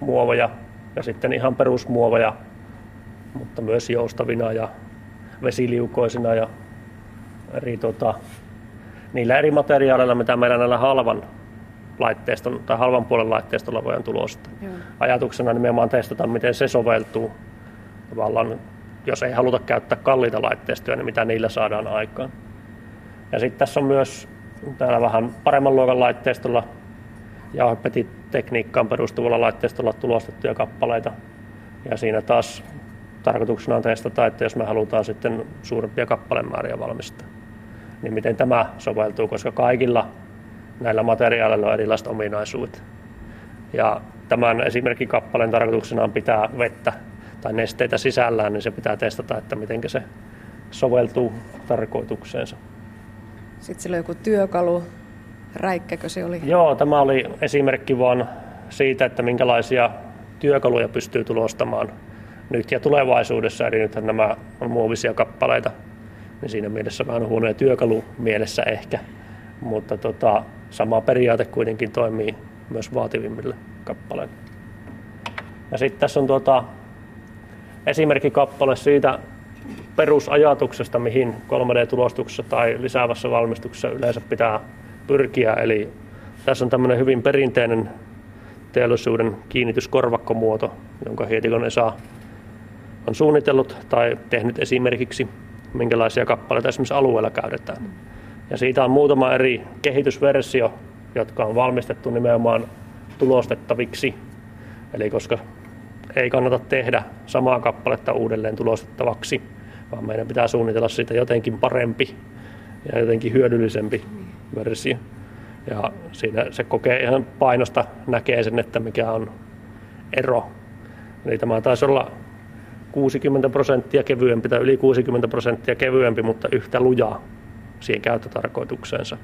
F: muoveja ja sitten ihan perusmuoveja, mutta myös joustavina ja vesiliukoisina ja eri, tota, niillä eri materiaaleilla, mitä meillä näillä halvan laitteiston tai halvan puolen laitteistolla voidaan tulostaa. Joo. Ajatuksena nimenomaan testata, miten se soveltuu. Tavallaan, jos ei haluta käyttää kalliita laitteistoja, niin mitä niillä saadaan aikaan. Ja sitten tässä on myös täällä vähän paremman luokan laitteistolla jauhepetitekniikkaan perustuvalla laitteistolla tulostettuja kappaleita. Ja siinä taas tarkoituksena on testata, että jos me halutaan sitten suurempia kappalemääriä valmistaa, niin miten tämä soveltuu, koska kaikilla näillä materiaaleilla on erilaiset ominaisuudet. Ja tämän esimerkin kappaleen tarkoituksena on pitää vettä tai nesteitä sisällään, niin se pitää testata, että miten se soveltuu tarkoitukseensa.
C: Sitten sillä on joku työkalu, räikkäkö se oli?
F: Joo, tämä oli esimerkki vaan siitä, että minkälaisia työkaluja pystyy tulostamaan nyt ja tulevaisuudessa. Eli nythän nämä on muovisia kappaleita, niin siinä mielessä vähän huonoja työkalu mielessä ehkä. Mutta tota, sama periaate kuitenkin toimii myös vaativimmille kappaleille. Ja sitten tässä on tuota, esimerkkikappale siitä perusajatuksesta, mihin 3D-tulostuksessa tai lisäävässä valmistuksessa yleensä pitää pyrkiä. Eli tässä on tämmöinen hyvin perinteinen teollisuuden kiinnityskorvakkomuoto, jonka Hietikon Esa on suunnitellut tai tehnyt esimerkiksi, minkälaisia kappaleita esimerkiksi alueella käytetään. Ja siitä on muutama eri kehitysversio, jotka on valmistettu nimenomaan tulostettaviksi. Eli koska ei kannata tehdä samaa kappaletta uudelleen tulostettavaksi, vaan meidän pitää suunnitella siitä jotenkin parempi ja jotenkin hyödyllisempi versio. Ja siinä se kokee ihan painosta, näkee sen, että mikä on ero. Eli tämä taisi olla 60 prosenttia kevyempi tai yli 60 prosenttia kevyempi, mutta yhtä lujaa siihen käyttötarkoitukseensa.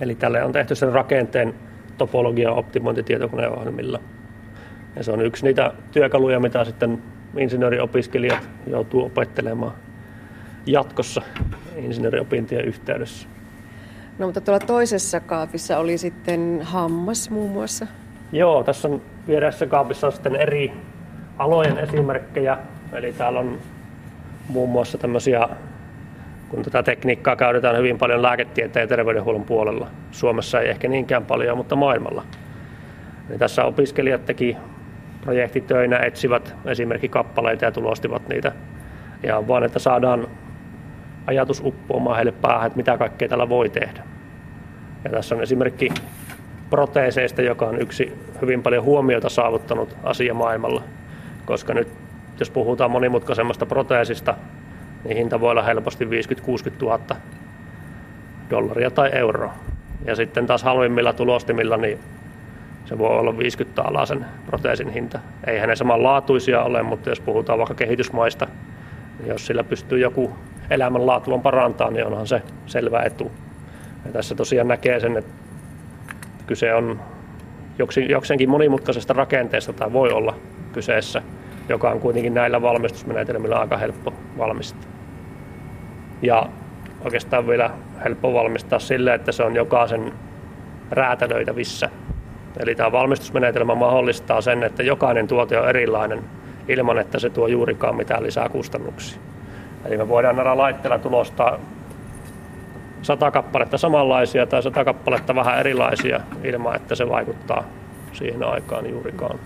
F: Eli tälle on tehty sen rakenteen topologian optimointi tietokoneohjelmilla. Ja se on yksi niitä työkaluja, mitä sitten insinööriopiskelijat joutuu opettelemaan jatkossa insinööriopintien yhteydessä.
C: No mutta tuolla toisessa kaapissa oli sitten hammas muun muassa.
F: Joo, tässä on vieressä kaapissa on sitten eri alojen esimerkkejä. Eli täällä on muun muassa tämmöisiä kun tätä tekniikkaa käytetään hyvin paljon lääketieteen ja terveydenhuollon puolella. Suomessa ei ehkä niinkään paljon, mutta maailmalla. Niin tässä opiskelijat teki projektitöinä, etsivät esimerkkikappaleita ja tulostivat niitä. Ja vaan, että saadaan ajatus uppoamaan heille päähän, että mitä kaikkea tällä voi tehdä. Ja tässä on esimerkki proteeseista, joka on yksi hyvin paljon huomiota saavuttanut asia maailmalla. Koska nyt, jos puhutaan monimutkaisemmasta proteesista, niin hinta voi olla helposti 50-60 000 dollaria tai euroa. Ja sitten taas halvimmilla tulostimilla niin se voi olla 50 alasen proteesin hinta. Eihän ne samanlaatuisia ole, mutta jos puhutaan vaikka kehitysmaista, niin jos sillä pystyy joku elämänlaatuun parantaa, niin onhan se selvä etu. Ja tässä tosiaan näkee sen, että kyse on jokseenkin monimutkaisesta rakenteesta tai voi olla kyseessä, joka on kuitenkin näillä valmistusmenetelmillä aika helppo valmistaa. Ja oikeastaan vielä helppo valmistaa sille, että se on jokaisen räätälöitävissä. Eli tämä valmistusmenetelmä mahdollistaa sen, että jokainen tuote on erilainen ilman, että se tuo juurikaan mitään lisää kustannuksia. Eli me voidaan näillä laitteilla tulostaa sata kappaletta samanlaisia tai sata kappaletta vähän erilaisia ilman, että se vaikuttaa siihen aikaan juurikaan.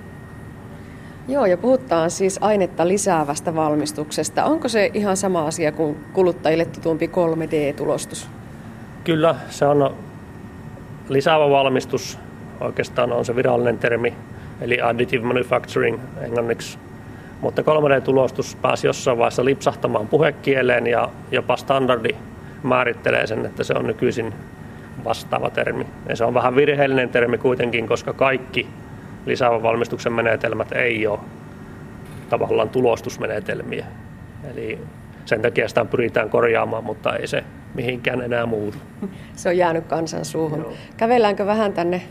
C: Joo, ja puhutaan siis ainetta lisäävästä valmistuksesta. Onko se ihan sama asia kuin kuluttajille tutumpi 3D-tulostus?
F: Kyllä, se on lisäävä valmistus. Oikeastaan on se virallinen termi, eli additive manufacturing englanniksi. Mutta 3D-tulostus pääsi jossain vaiheessa lipsahtamaan puhekieleen ja jopa standardi määrittelee sen, että se on nykyisin vastaava termi. Ja se on vähän virheellinen termi kuitenkin, koska kaikki lisäävän valmistuksen menetelmät ei ole tavallaan tulostusmenetelmiä. Eli sen takia sitä pyritään korjaamaan, mutta ei se mihinkään enää muutu. <laughs>
C: Se on jäänyt kansan suuhun. Joo. Kävelläänkö vähän tänne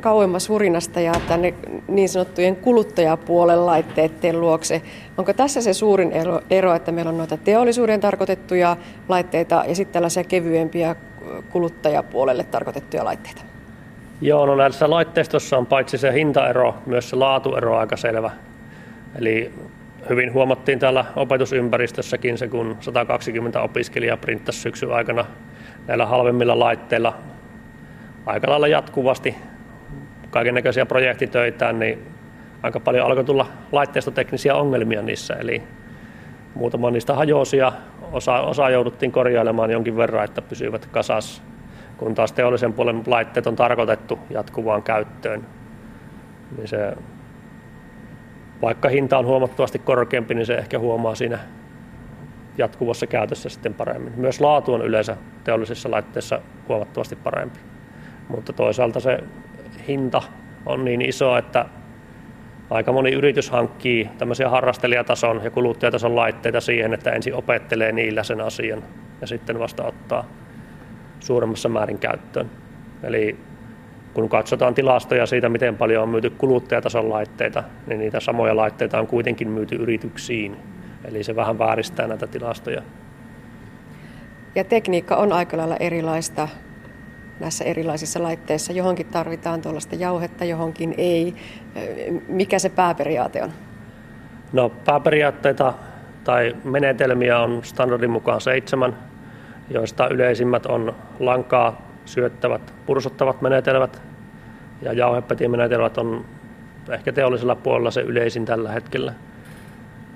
C: kauemmas hurinasta ja tänne niin sanottujen kuluttajapuolen laitteiden luokse. Onko tässä se suurin ero, ero, että meillä on noita teollisuuden tarkoitettuja laitteita ja sitten tällaisia kevyempiä kuluttajapuolelle tarkoitettuja laitteita?
F: Joo, no näissä laitteistossa on paitsi se hintaero, myös se laatuero aika selvä. Eli hyvin huomattiin täällä opetusympäristössäkin se, kun 120 opiskelijaa printtasi syksyn aikana näillä halvemmilla laitteilla aika lailla jatkuvasti kaiken näköisiä projektitöitä, niin aika paljon alkoi tulla laitteistoteknisiä ongelmia niissä. Eli muutama niistä hajosi ja osa, osa jouduttiin korjailemaan jonkin verran, että pysyivät kasassa kun taas teollisen puolen laitteet on tarkoitettu jatkuvaan käyttöön, niin se, vaikka hinta on huomattavasti korkeampi, niin se ehkä huomaa siinä jatkuvassa käytössä sitten paremmin. Myös laatu on yleensä teollisissa laitteissa huomattavasti parempi. Mutta toisaalta se hinta on niin iso, että aika moni yritys hankkii tämmöisiä harrastelijatason ja kuluttajatason laitteita siihen, että ensin opettelee niillä sen asian ja sitten vasta ottaa suuremmassa määrin käyttöön. Eli kun katsotaan tilastoja siitä, miten paljon on myyty kuluttajatason laitteita, niin niitä samoja laitteita on kuitenkin myyty yrityksiin. Eli se vähän vääristää näitä tilastoja.
C: Ja tekniikka on aika lailla erilaista näissä erilaisissa laitteissa. Johonkin tarvitaan tuollaista jauhetta, johonkin ei. Mikä se pääperiaate on?
F: No pääperiaatteita tai menetelmiä on standardin mukaan seitsemän joista yleisimmät on lankaa syöttävät, pursottavat menetelmät ja jauhepetimenetelmät on ehkä teollisella puolella se yleisin tällä hetkellä.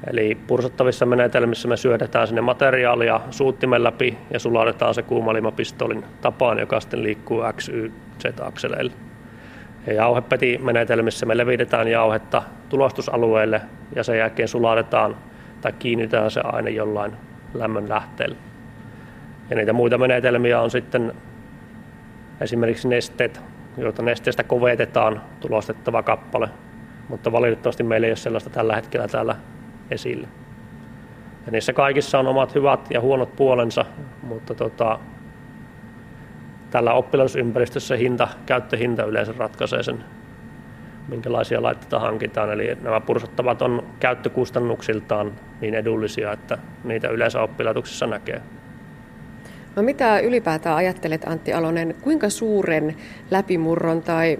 F: Eli pursottavissa menetelmissä me syötetään sinne materiaalia suuttimen läpi ja sulatetaan se kuumalimapistolin tapaan, joka sitten liikkuu X, Y, Z-akseleille. Ja jauhepetimenetelmissä me levitetään jauhetta tulostusalueelle ja sen jälkeen sulatetaan tai kiinnitetään se aine jollain lämmön lähteelle. Ja niitä muita menetelmiä on sitten esimerkiksi nesteet, joita nesteestä kovetetaan tulostettava kappale, mutta valitettavasti meillä ei ole sellaista tällä hetkellä täällä esillä. Ja niissä kaikissa on omat hyvät ja huonot puolensa, mutta tota, tällä oppilasympäristössä hinta, käyttöhinta yleensä ratkaisee sen, minkälaisia laitteita hankitaan. Eli nämä pursottavat on käyttökustannuksiltaan niin edullisia, että niitä yleensä oppilaitoksissa näkee.
C: No mitä ylipäätään ajattelet Antti Alonen, kuinka suuren läpimurron tai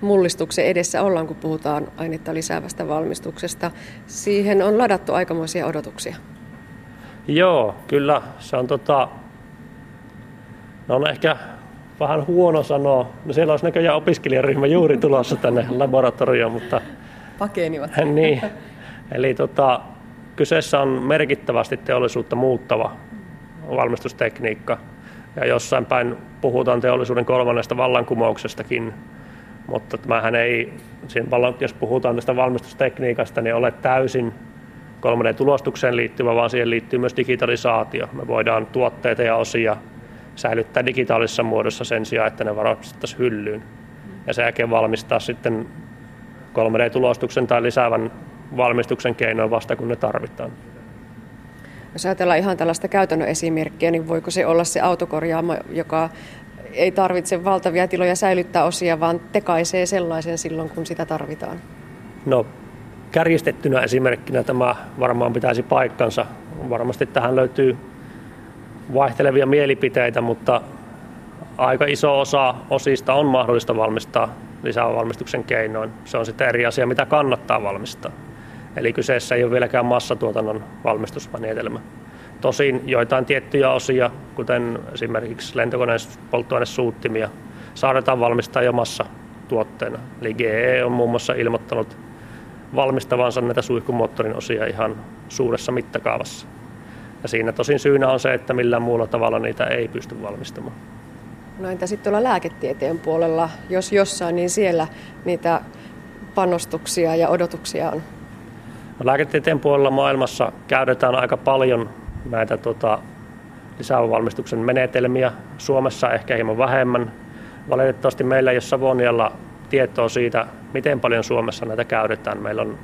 C: mullistuksen edessä ollaan, kun puhutaan ainetta lisäävästä valmistuksesta? Siihen on ladattu aikamoisia odotuksia.
F: Joo, kyllä. Se on tota, no on ehkä vähän huono sanoa. No siellä olisi näköjään opiskelijaryhmä juuri tulossa tänne <laughs> laboratorioon, mutta...
C: Pakenivat.
F: niin. Eli tota, kyseessä on merkittävästi teollisuutta muuttava valmistustekniikka. Ja jossain päin puhutaan teollisuuden kolmannesta vallankumouksestakin, mutta tämähän ei, jos puhutaan tästä valmistustekniikasta, niin ole täysin 3D-tulostukseen liittyvä, vaan siihen liittyy myös digitalisaatio. Me voidaan tuotteita ja osia säilyttää digitaalisessa muodossa sen sijaan, että ne varoittaisiin hyllyyn. ja sen jälkeen valmistaa sitten 3D-tulostuksen tai lisäävän valmistuksen keinoin vasta kun ne tarvitaan.
C: Jos ajatellaan ihan tällaista käytännön esimerkkiä, niin voiko se olla se autokorjaamo, joka ei tarvitse valtavia tiloja säilyttää osia, vaan tekaisee sellaisen silloin, kun sitä tarvitaan?
F: No, kärjistettynä esimerkkinä tämä varmaan pitäisi paikkansa. Varmasti tähän löytyy vaihtelevia mielipiteitä, mutta aika iso osa osista on mahdollista valmistaa lisävalmistuksen keinoin. Se on sitten eri asia, mitä kannattaa valmistaa. Eli kyseessä ei ole vieläkään massatuotannon valmistusmenetelmä. Tosin joitain tiettyjä osia, kuten esimerkiksi lentokoneen polttoainesuuttimia, saadaan valmistaa jo massatuotteena. Eli GE on muun muassa ilmoittanut valmistavansa näitä suihkumoottorin osia ihan suuressa mittakaavassa. Ja siinä tosin syynä on se, että millään muulla tavalla niitä ei pysty valmistamaan.
C: No entä sitten tuolla lääketieteen puolella, jos jossain, niin siellä niitä panostuksia ja odotuksia on?
F: Lääketieteen puolella maailmassa käytetään aika paljon näitä tota, lisävalmistuksen menetelmiä. Suomessa ehkä hieman vähemmän. Valitettavasti meillä ei ole Savonialla tietoa siitä, miten paljon Suomessa näitä käytetään. Meillä on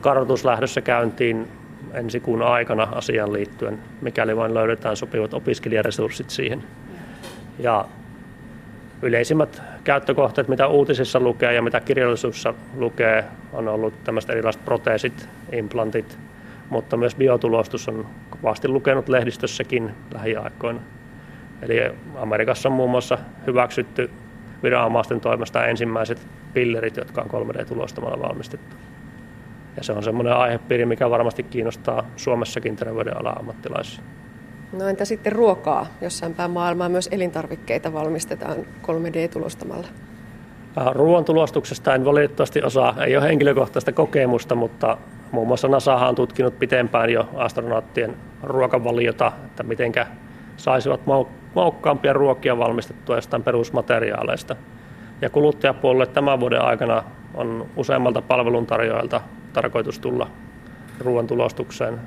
F: kartoitus lähdössä käyntiin ensi kuun aikana asian liittyen, mikäli vain löydetään sopivat opiskelijaresurssit siihen. Ja yleisimmät käyttökohteet, mitä uutisissa lukee ja mitä kirjallisuudessa lukee, on ollut tämmöiset erilaiset proteesit, implantit, mutta myös biotulostus on kovasti lukenut lehdistössäkin lähiaikoina. Eli Amerikassa on muun muassa hyväksytty viranomaisten toimesta ensimmäiset pillerit, jotka on 3D-tulostamalla valmistettu. Ja se on semmoinen aihepiiri, mikä varmasti kiinnostaa Suomessakin terveydenalan ammattilaisia.
C: No entä sitten ruokaa? Jossain päin maailmaa myös elintarvikkeita valmistetaan 3D-tulostamalla.
F: Ruoan tulostuksesta en valitettavasti osaa, ei ole henkilökohtaista kokemusta, mutta muun muassa NASA on tutkinut pitempään jo astronauttien ruokavaliota, että mitenkä saisivat maukkaampia ruokia valmistettua jostain perusmateriaaleista. Ja kuluttajapuolelle tämän vuoden aikana on useammalta palveluntarjoajalta tarkoitus tulla ruoan tulostukseen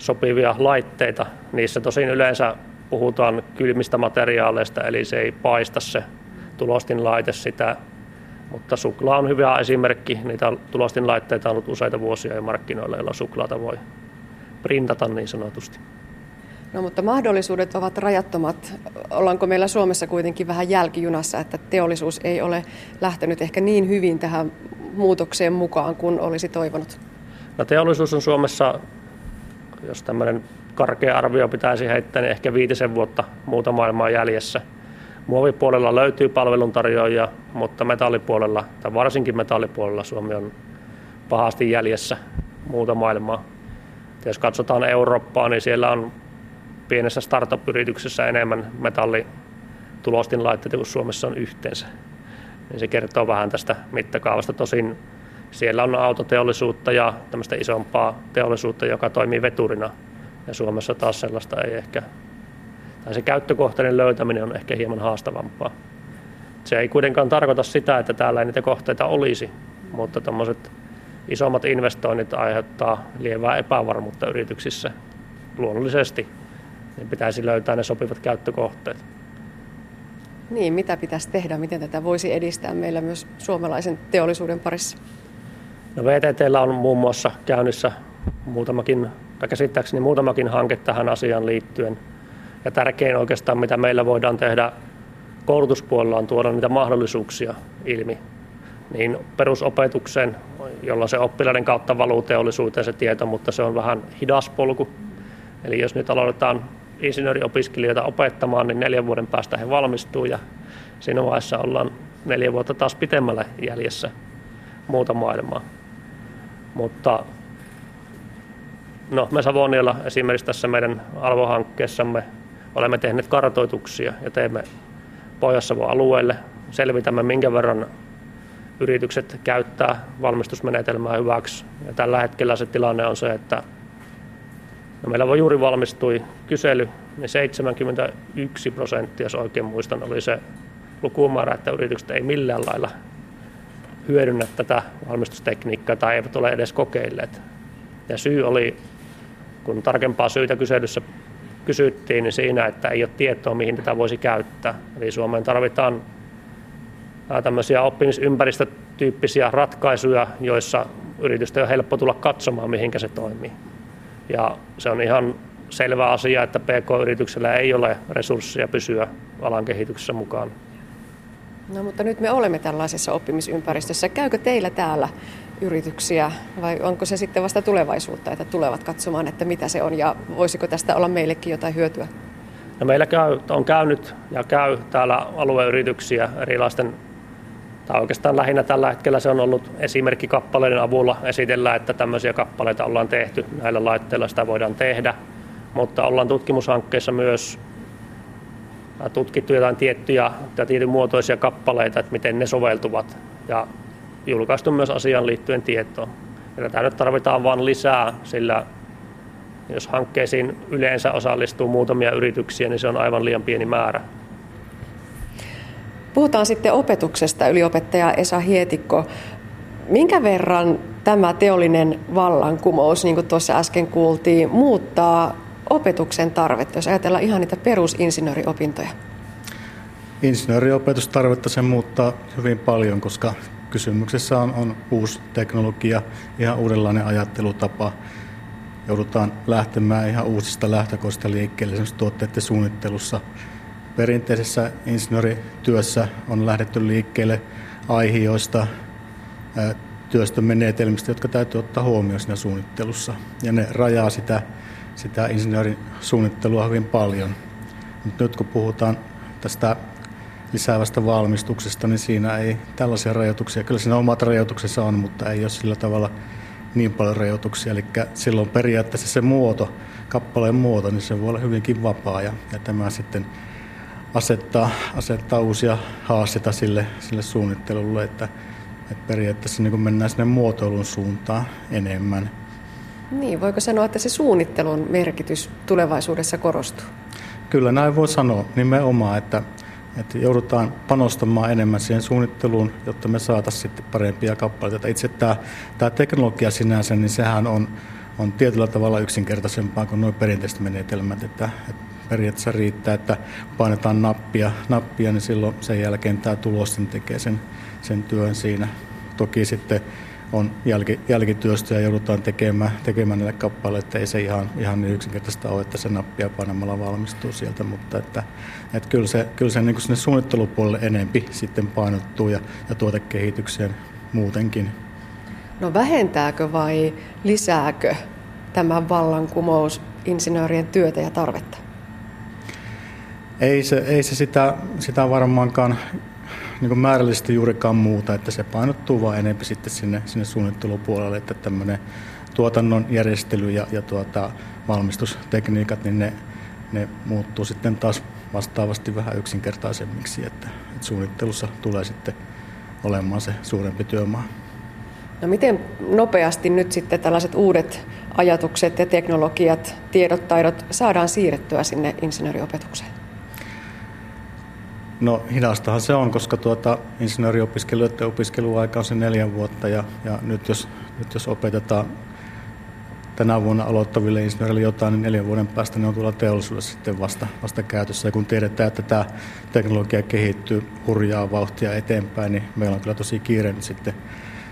F: sopivia laitteita. Niissä tosin yleensä puhutaan kylmistä materiaaleista, eli se ei paista se tulostinlaite sitä. Mutta suklaa on hyvä esimerkki. Niitä tulostinlaitteita on ollut useita vuosia jo markkinoilla, joilla suklaata voi printata niin sanotusti.
C: No mutta mahdollisuudet ovat rajattomat. Ollaanko meillä Suomessa kuitenkin vähän jälkijunassa, että teollisuus ei ole lähtenyt ehkä niin hyvin tähän muutokseen mukaan kuin olisi toivonut?
F: No teollisuus on Suomessa jos tämmöinen karkea arvio pitäisi heittää, niin ehkä viitisen vuotta muuta maailmaa jäljessä. Muovipuolella löytyy palveluntarjoajia, mutta metallipuolella, tai varsinkin metallipuolella Suomi on pahasti jäljessä muuta maailmaa. Jos katsotaan Eurooppaa, niin siellä on pienessä startup-yrityksessä enemmän metallitulostinlaitteita kuin Suomessa on yhteensä. Niin se kertoo vähän tästä mittakaavasta. Tosin siellä on autoteollisuutta ja tämmöistä isompaa teollisuutta, joka toimii veturina. Ja Suomessa taas sellaista ei ehkä, tai se käyttökohteiden löytäminen on ehkä hieman haastavampaa. Se ei kuitenkaan tarkoita sitä, että täällä ei niitä kohteita olisi, mutta tuommoiset isommat investoinnit aiheuttaa lievää epävarmuutta yrityksissä luonnollisesti. Niin pitäisi löytää ne sopivat käyttökohteet.
C: Niin, mitä pitäisi tehdä, miten tätä voisi edistää meillä myös suomalaisen teollisuuden parissa?
F: No VTTllä on muun muassa käynnissä muutamakin, tai käsittääkseni muutamakin hanke tähän asiaan liittyen. Ja tärkein oikeastaan, mitä meillä voidaan tehdä koulutuspuolella, on tuoda niitä mahdollisuuksia ilmi niin perusopetukseen, jolla se oppilaiden kautta valuu teollisuuteen se tieto, mutta se on vähän hidas polku. Eli jos nyt aloitetaan insinööriopiskelijoita opettamaan, niin neljän vuoden päästä he valmistuu ja siinä vaiheessa ollaan neljä vuotta taas pitemmälle jäljessä muuta maailmaa. Mutta no, me Savonialla esimerkiksi tässä meidän Alvo-hankkeessamme olemme tehneet kartoituksia ja teemme pohjois alueelle. Selvitämme, minkä verran yritykset käyttää valmistusmenetelmää hyväksi. Ja tällä hetkellä se tilanne on se, että no meillä voi juuri valmistui kysely, niin 71 prosenttia, jos oikein muistan, oli se lukumäärä, että yritykset ei millään lailla hyödynnä tätä valmistustekniikkaa tai eivät ole edes kokeilleet. Ja syy oli, kun tarkempaa syytä kyselyssä kysyttiin, niin siinä, että ei ole tietoa, mihin tätä voisi käyttää. Eli Suomeen tarvitaan tämmöisiä oppimisympäristötyyppisiä ratkaisuja, joissa yritysten on helppo tulla katsomaan, mihinkä se toimii. Ja se on ihan selvä asia, että PK-yrityksellä ei ole resursseja pysyä alan kehityksessä mukaan.
C: No mutta nyt me olemme tällaisessa oppimisympäristössä. Käykö teillä täällä yrityksiä vai onko se sitten vasta tulevaisuutta, että tulevat katsomaan, että mitä se on ja voisiko tästä olla meillekin jotain hyötyä?
F: No meillä käy, on käynyt ja käy täällä alueyrityksiä erilaisten tai oikeastaan lähinnä tällä hetkellä se on ollut esimerkkikappaleiden avulla esitellä, että tämmöisiä kappaleita ollaan tehty, näillä laitteilla sitä voidaan tehdä, mutta ollaan tutkimushankkeessa myös tutkittu jotain tiettyjä ja tietyn muotoisia kappaleita, että miten ne soveltuvat ja julkaistu myös asiaan liittyen tietoa. Ja tätä nyt tarvitaan vain lisää, sillä jos hankkeisiin yleensä osallistuu muutamia yrityksiä, niin se on aivan liian pieni määrä.
C: Puhutaan sitten opetuksesta, yliopettaja Esa Hietikko. Minkä verran tämä teollinen vallankumous, niin kuin tuossa äsken kuultiin, muuttaa opetuksen tarvetta, jos ajatellaan ihan niitä perusinsinööriopintoja?
G: Insinööriopetustarvetta se muuttaa hyvin paljon, koska kysymyksessä on, on uusi teknologia, ihan uudenlainen ajattelutapa. Joudutaan lähtemään ihan uusista lähtökohdista liikkeelle esimerkiksi tuotteiden suunnittelussa. Perinteisessä insinöörityössä on lähdetty liikkeelle aihioista, työstömenetelmistä, jotka täytyy ottaa huomioon siinä suunnittelussa. Ja ne rajaa sitä, sitä insinöörin suunnittelua hyvin paljon. Mutta nyt kun puhutaan tästä lisäävästä valmistuksesta, niin siinä ei tällaisia rajoituksia, kyllä siinä omat rajoituksensa on, mutta ei ole sillä tavalla niin paljon rajoituksia. Eli silloin periaatteessa se muoto, kappaleen muoto, niin se voi olla hyvinkin vapaa ja, ja tämä sitten asettaa, asettaa uusia haasteita sille, sille suunnittelulle, että, että periaatteessa niin mennään sinne muotoilun suuntaan enemmän.
C: Niin, voiko sanoa, että se suunnittelun merkitys tulevaisuudessa korostuu?
G: Kyllä näin voi sanoa nimenomaan, että, että joudutaan panostamaan enemmän siihen suunnitteluun, jotta me saataisiin sitten parempia kappaleita. Itse tämä, tämä teknologia sinänsä, niin sehän on, on tietyllä tavalla yksinkertaisempaa kuin nuo perinteiset menetelmät, että, että periaatteessa riittää, että painetaan nappia, nappia niin silloin sen jälkeen tämä tulos tekee sen, sen työn siinä. Toki sitten on jälki, jälkityöstä ja joudutaan tekemään, tekemään niille kappaleille, että ei se ihan, ihan niin yksinkertaista ole, että se nappia painamalla valmistuu sieltä, mutta että, että kyllä se, kyllä se niin kuin sinne suunnittelupuolelle enempi sitten painottuu ja, ja tuotekehitykseen muutenkin.
C: No vähentääkö vai lisääkö tämä vallankumous insinöörien työtä ja tarvetta?
G: Ei se, ei se sitä, sitä varmaankaan niin määrällisesti juurikaan muuta, että se painottuu vain enemmän sitten sinne, sinne suunnittelupuolelle, että tämmöinen tuotannon järjestely ja, ja tuota, valmistustekniikat, niin ne, ne muuttuu sitten taas vastaavasti vähän yksinkertaisemmiksi, että, että suunnittelussa tulee sitten olemaan se suurempi työmaa.
C: No miten nopeasti nyt sitten tällaiset uudet ajatukset ja teknologiat, tiedot, taidot saadaan siirrettyä sinne insinööriopetukseen?
G: No hidastahan se on, koska tuota, insinööriopiskelijoiden opiskeluaika on se neljän vuotta ja, ja nyt, jos, nyt jos opetetaan tänä vuonna aloittaville insinööreille jotain, niin neljän vuoden päästä ne on tuolla teollisuudessa sitten vasta, vasta käytössä. Ja kun tiedetään, että tämä teknologia kehittyy hurjaa vauhtia eteenpäin, niin meillä on kyllä tosi kiire sitten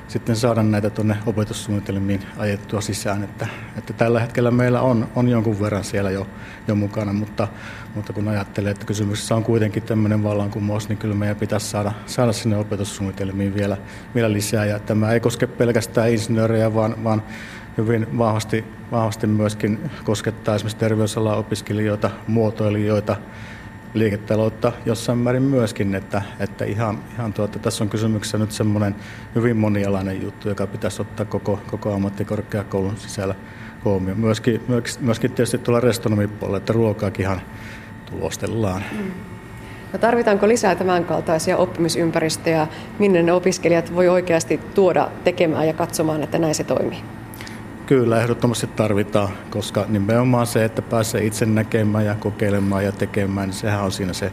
G: sitten saada näitä tuonne opetussuunnitelmiin ajettua sisään. Että, että tällä hetkellä meillä on, on jonkun verran siellä jo, jo mukana, mutta, mutta kun ajattelee, että kysymyksessä on kuitenkin tämmöinen vallankumous, niin kyllä meidän pitäisi saada, saada sinne opetussuunnitelmiin vielä, vielä lisää. Ja tämä ei koske pelkästään insinöörejä, vaan, vaan hyvin vahvasti, vahvasti myöskin koskettaa esimerkiksi terveysalan opiskelijoita, muotoilijoita, liiketaloutta jossain määrin myöskin, että, että ihan, ihan tuota, tässä on kysymyksessä nyt semmoinen hyvin monialainen juttu, joka pitäisi ottaa koko, koko ammattikorkeakoulun sisällä huomioon. Myöskin, myöskin tietysti tuolla restonomipuolella, että ruokaakinhan tulostellaan. Mm.
C: No tarvitaanko lisää tämän kaltaisia oppimisympäristöjä, minne ne opiskelijat voi oikeasti tuoda tekemään ja katsomaan, että näin se toimii?
G: Kyllä, ehdottomasti tarvitaan, koska nimenomaan se, että pääsee itse näkemään ja kokeilemaan ja tekemään, niin sehän on siinä se,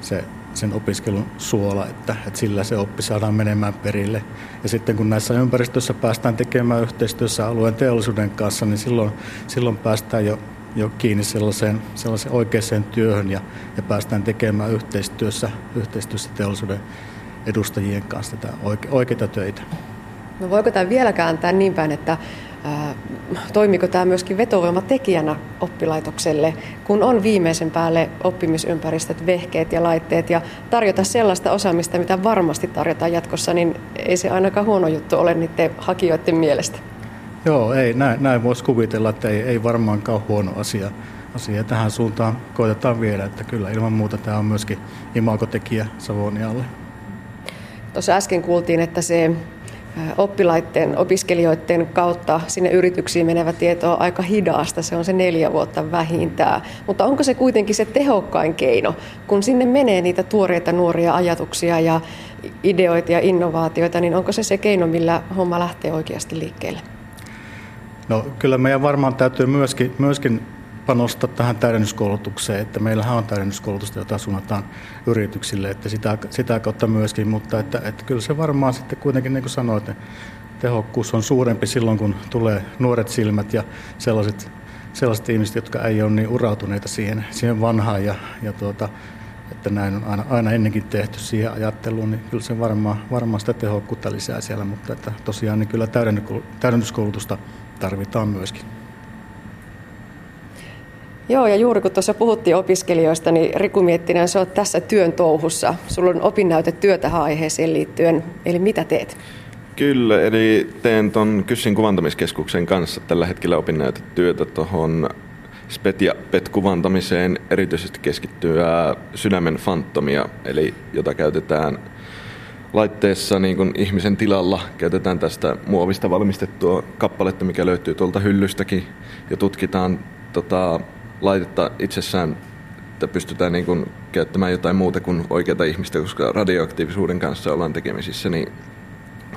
G: se sen opiskelun suola, että, että sillä se oppi saadaan menemään perille. Ja sitten kun näissä ympäristöissä päästään tekemään yhteistyössä alueen teollisuuden kanssa, niin silloin, silloin päästään jo, jo kiinni sellaiseen, sellaiseen oikeaan työhön ja, ja päästään tekemään yhteistyössä, yhteistyössä teollisuuden edustajien kanssa tätä oike- oikeita töitä.
C: No voiko tämä vielä kääntää niin päin, että toimiko tämä myöskin vetovoimatekijänä oppilaitokselle, kun on viimeisen päälle oppimisympäristöt, vehkeet ja laitteet ja tarjota sellaista osaamista, mitä varmasti tarjotaan jatkossa, niin ei se ainakaan huono juttu ole niiden hakijoiden mielestä.
G: Joo, ei, näin, näin voisi kuvitella, että ei, ei varmaankaan huono asia. asia. Tähän suuntaan koitetaan vielä, että kyllä ilman muuta tämä on myöskin imagotekijä Savonialle.
C: Tuossa äsken kuultiin, että se oppilaiden, opiskelijoiden kautta sinne yrityksiin menevä tieto on aika hidasta, se on se neljä vuotta vähintään. Mutta onko se kuitenkin se tehokkain keino, kun sinne menee niitä tuoreita nuoria ajatuksia ja ideoita ja innovaatioita, niin onko se se keino, millä homma lähtee oikeasti liikkeelle?
G: No kyllä meidän varmaan täytyy myöskin, myöskin panostaa tähän täydennyskoulutukseen, että meillähän on täydennyskoulutusta, jota suunnataan yrityksille, että sitä, sitä kautta myöskin, mutta että, että kyllä se varmaan sitten kuitenkin, niin kuin sanoit, tehokkuus on suurempi silloin, kun tulee nuoret silmät ja sellaiset, sellaiset ihmiset, jotka ei ole niin urautuneita siihen, siihen vanhaan ja, ja tuota, että näin on aina, aina ennenkin tehty siihen ajatteluun, niin kyllä se varmaan, varmaan sitä tehokkuutta lisää siellä, mutta että tosiaan niin kyllä täydennyskoulutusta tarvitaan myöskin.
C: Joo, ja juuri kun tuossa puhuttiin opiskelijoista, niin Riku Miettinen, se on tässä työn touhussa. Sulla on opinnäytetyö tähän aiheeseen liittyen, eli mitä teet?
H: Kyllä, eli teen tuon Kyssin kuvantamiskeskuksen kanssa tällä hetkellä opinnäytetyötä tuohon SPET ja PET-kuvantamiseen erityisesti keskittyä sydämen fantomia, eli jota käytetään laitteessa niin kuin ihmisen tilalla. Käytetään tästä muovista valmistettua kappaletta, mikä löytyy tuolta hyllystäkin, ja tutkitaan tota, laitetta itsessään, että pystytään niin kuin käyttämään jotain muuta kuin oikeata ihmistä, koska radioaktiivisuuden kanssa ollaan tekemisissä, niin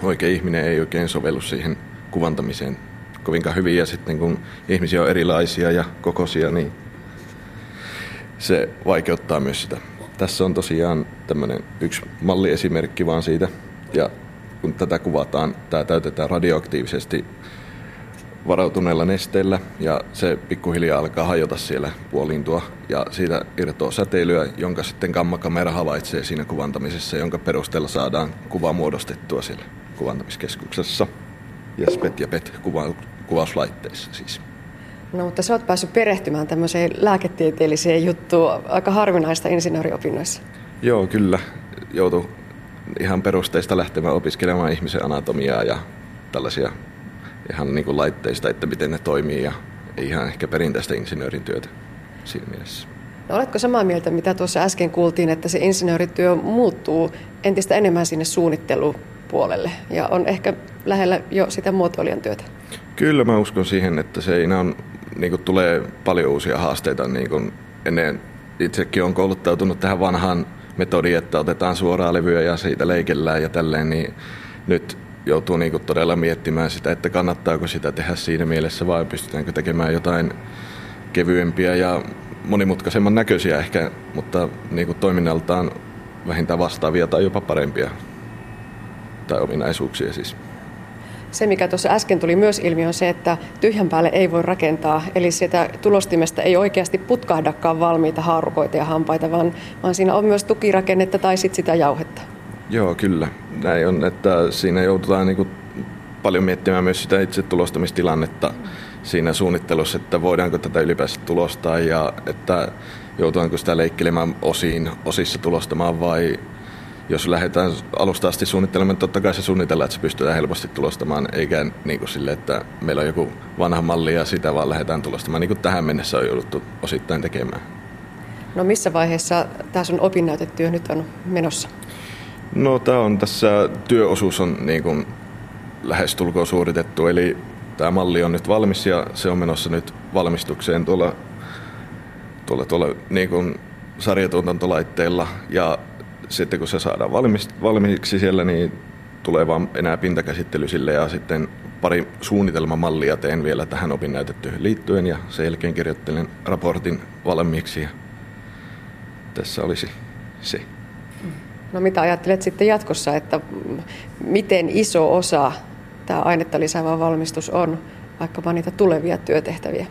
H: oikea ihminen ei oikein sovellu siihen kuvantamiseen kovinkaan hyvin. Ja sitten kun ihmisiä on erilaisia ja kokoisia, niin se vaikeuttaa myös sitä. Tässä on tosiaan tämmöinen yksi malliesimerkki vaan siitä. Ja kun tätä kuvataan, tämä täytetään radioaktiivisesti varautuneella nesteellä ja se pikkuhiljaa alkaa hajota siellä puolintua ja siitä irtoaa säteilyä, jonka sitten gammakamera havaitsee siinä kuvantamisessa, jonka perusteella saadaan kuva muodostettua siellä kuvantamiskeskuksessa ja SPET ja PET kuva, kuvauslaitteissa siis.
C: No mutta sä oot päässyt perehtymään tämmöiseen lääketieteelliseen juttuun, aika harvinaista insinööriopinnoissa.
H: Joo, kyllä. Joutu ihan perusteista lähtemään opiskelemaan ihmisen anatomiaa ja tällaisia ihan niin kuin laitteista, että miten ne toimii ja ihan ehkä perinteistä insinöörin työtä siinä mielessä.
C: Oletko samaa mieltä, mitä tuossa äsken kuultiin, että se insinöörityö muuttuu entistä enemmän sinne suunnittelupuolelle ja on ehkä lähellä jo sitä muotoilijan työtä?
H: Kyllä mä uskon siihen, että se on, niin kuin tulee paljon uusia haasteita. Niin kuin ennen itsekin on kouluttautunut tähän vanhaan metodiin, että otetaan suoraa levyä ja siitä leikellään ja tälleen, niin nyt joutuu niin kuin todella miettimään sitä, että kannattaako sitä tehdä siinä mielessä vai pystytäänkö tekemään jotain kevyempiä ja monimutkaisemman näköisiä ehkä, mutta niin kuin toiminnaltaan vähintään vastaavia tai jopa parempia tai ominaisuuksia siis.
C: Se, mikä tuossa äsken tuli myös ilmi, on se, että tyhjän päälle ei voi rakentaa. Eli sitä tulostimesta ei oikeasti putkahdakaan valmiita haarukoita ja hampaita, vaan, vaan siinä on myös tukirakennetta tai sitten sitä jauhetta.
H: Joo, kyllä. Näin on, että siinä joudutaan niin kuin paljon miettimään myös sitä itse tulostamistilannetta siinä suunnittelussa, että voidaanko tätä ylipäänsä tulostaa ja että joudutaanko sitä leikkelemään osiin, osissa tulostamaan vai jos lähdetään alusta asti suunnittelemaan, totta kai se suunnitellaan, että se pystytään helposti tulostamaan, eikä niin kuin sille, että meillä on joku vanha malli ja sitä vaan lähdetään tulostamaan, niin kuin tähän mennessä on jouduttu osittain tekemään.
C: No missä vaiheessa tämä sun opinnäytetyö nyt on menossa?
H: No tämä on tässä, työosuus on niin kuin lähestulkoon suoritettu, eli tämä malli on nyt valmis ja se on menossa nyt valmistukseen tuolla, tuolla, tuolla niin kuin sarjatuotantolaitteella ja sitten kun se saadaan valmis, valmiiksi siellä, niin tulee vaan enää pintakäsittely sille ja sitten pari suunnitelmamallia teen vielä tähän opinnäytetyöhön liittyen ja sen jälkeen kirjoittelen raportin valmiiksi ja tässä olisi se.
C: No mitä ajattelet sitten jatkossa, että miten iso osa tämä ainetta lisäävä valmistus on vaikkapa niitä tulevia työtehtäviä?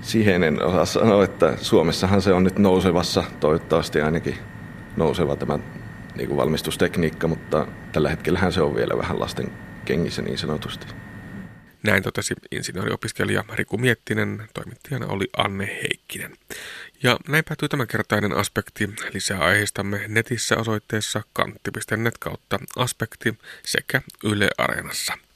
H: Siihen en osaa sanoa, että Suomessahan se on nyt nousevassa, toivottavasti ainakin nouseva tämä niin kuin valmistustekniikka, mutta tällä hetkellähän se on vielä vähän lasten kengissä niin sanotusti.
B: Näin totesi insinööriopiskelija Riku Miettinen, toimittajana oli Anne Heikkinen. Ja näin päättyy tämänkertainen aspekti. Lisää aiheistamme netissä osoitteessa kantti.net kautta aspekti sekä Yle Areenassa.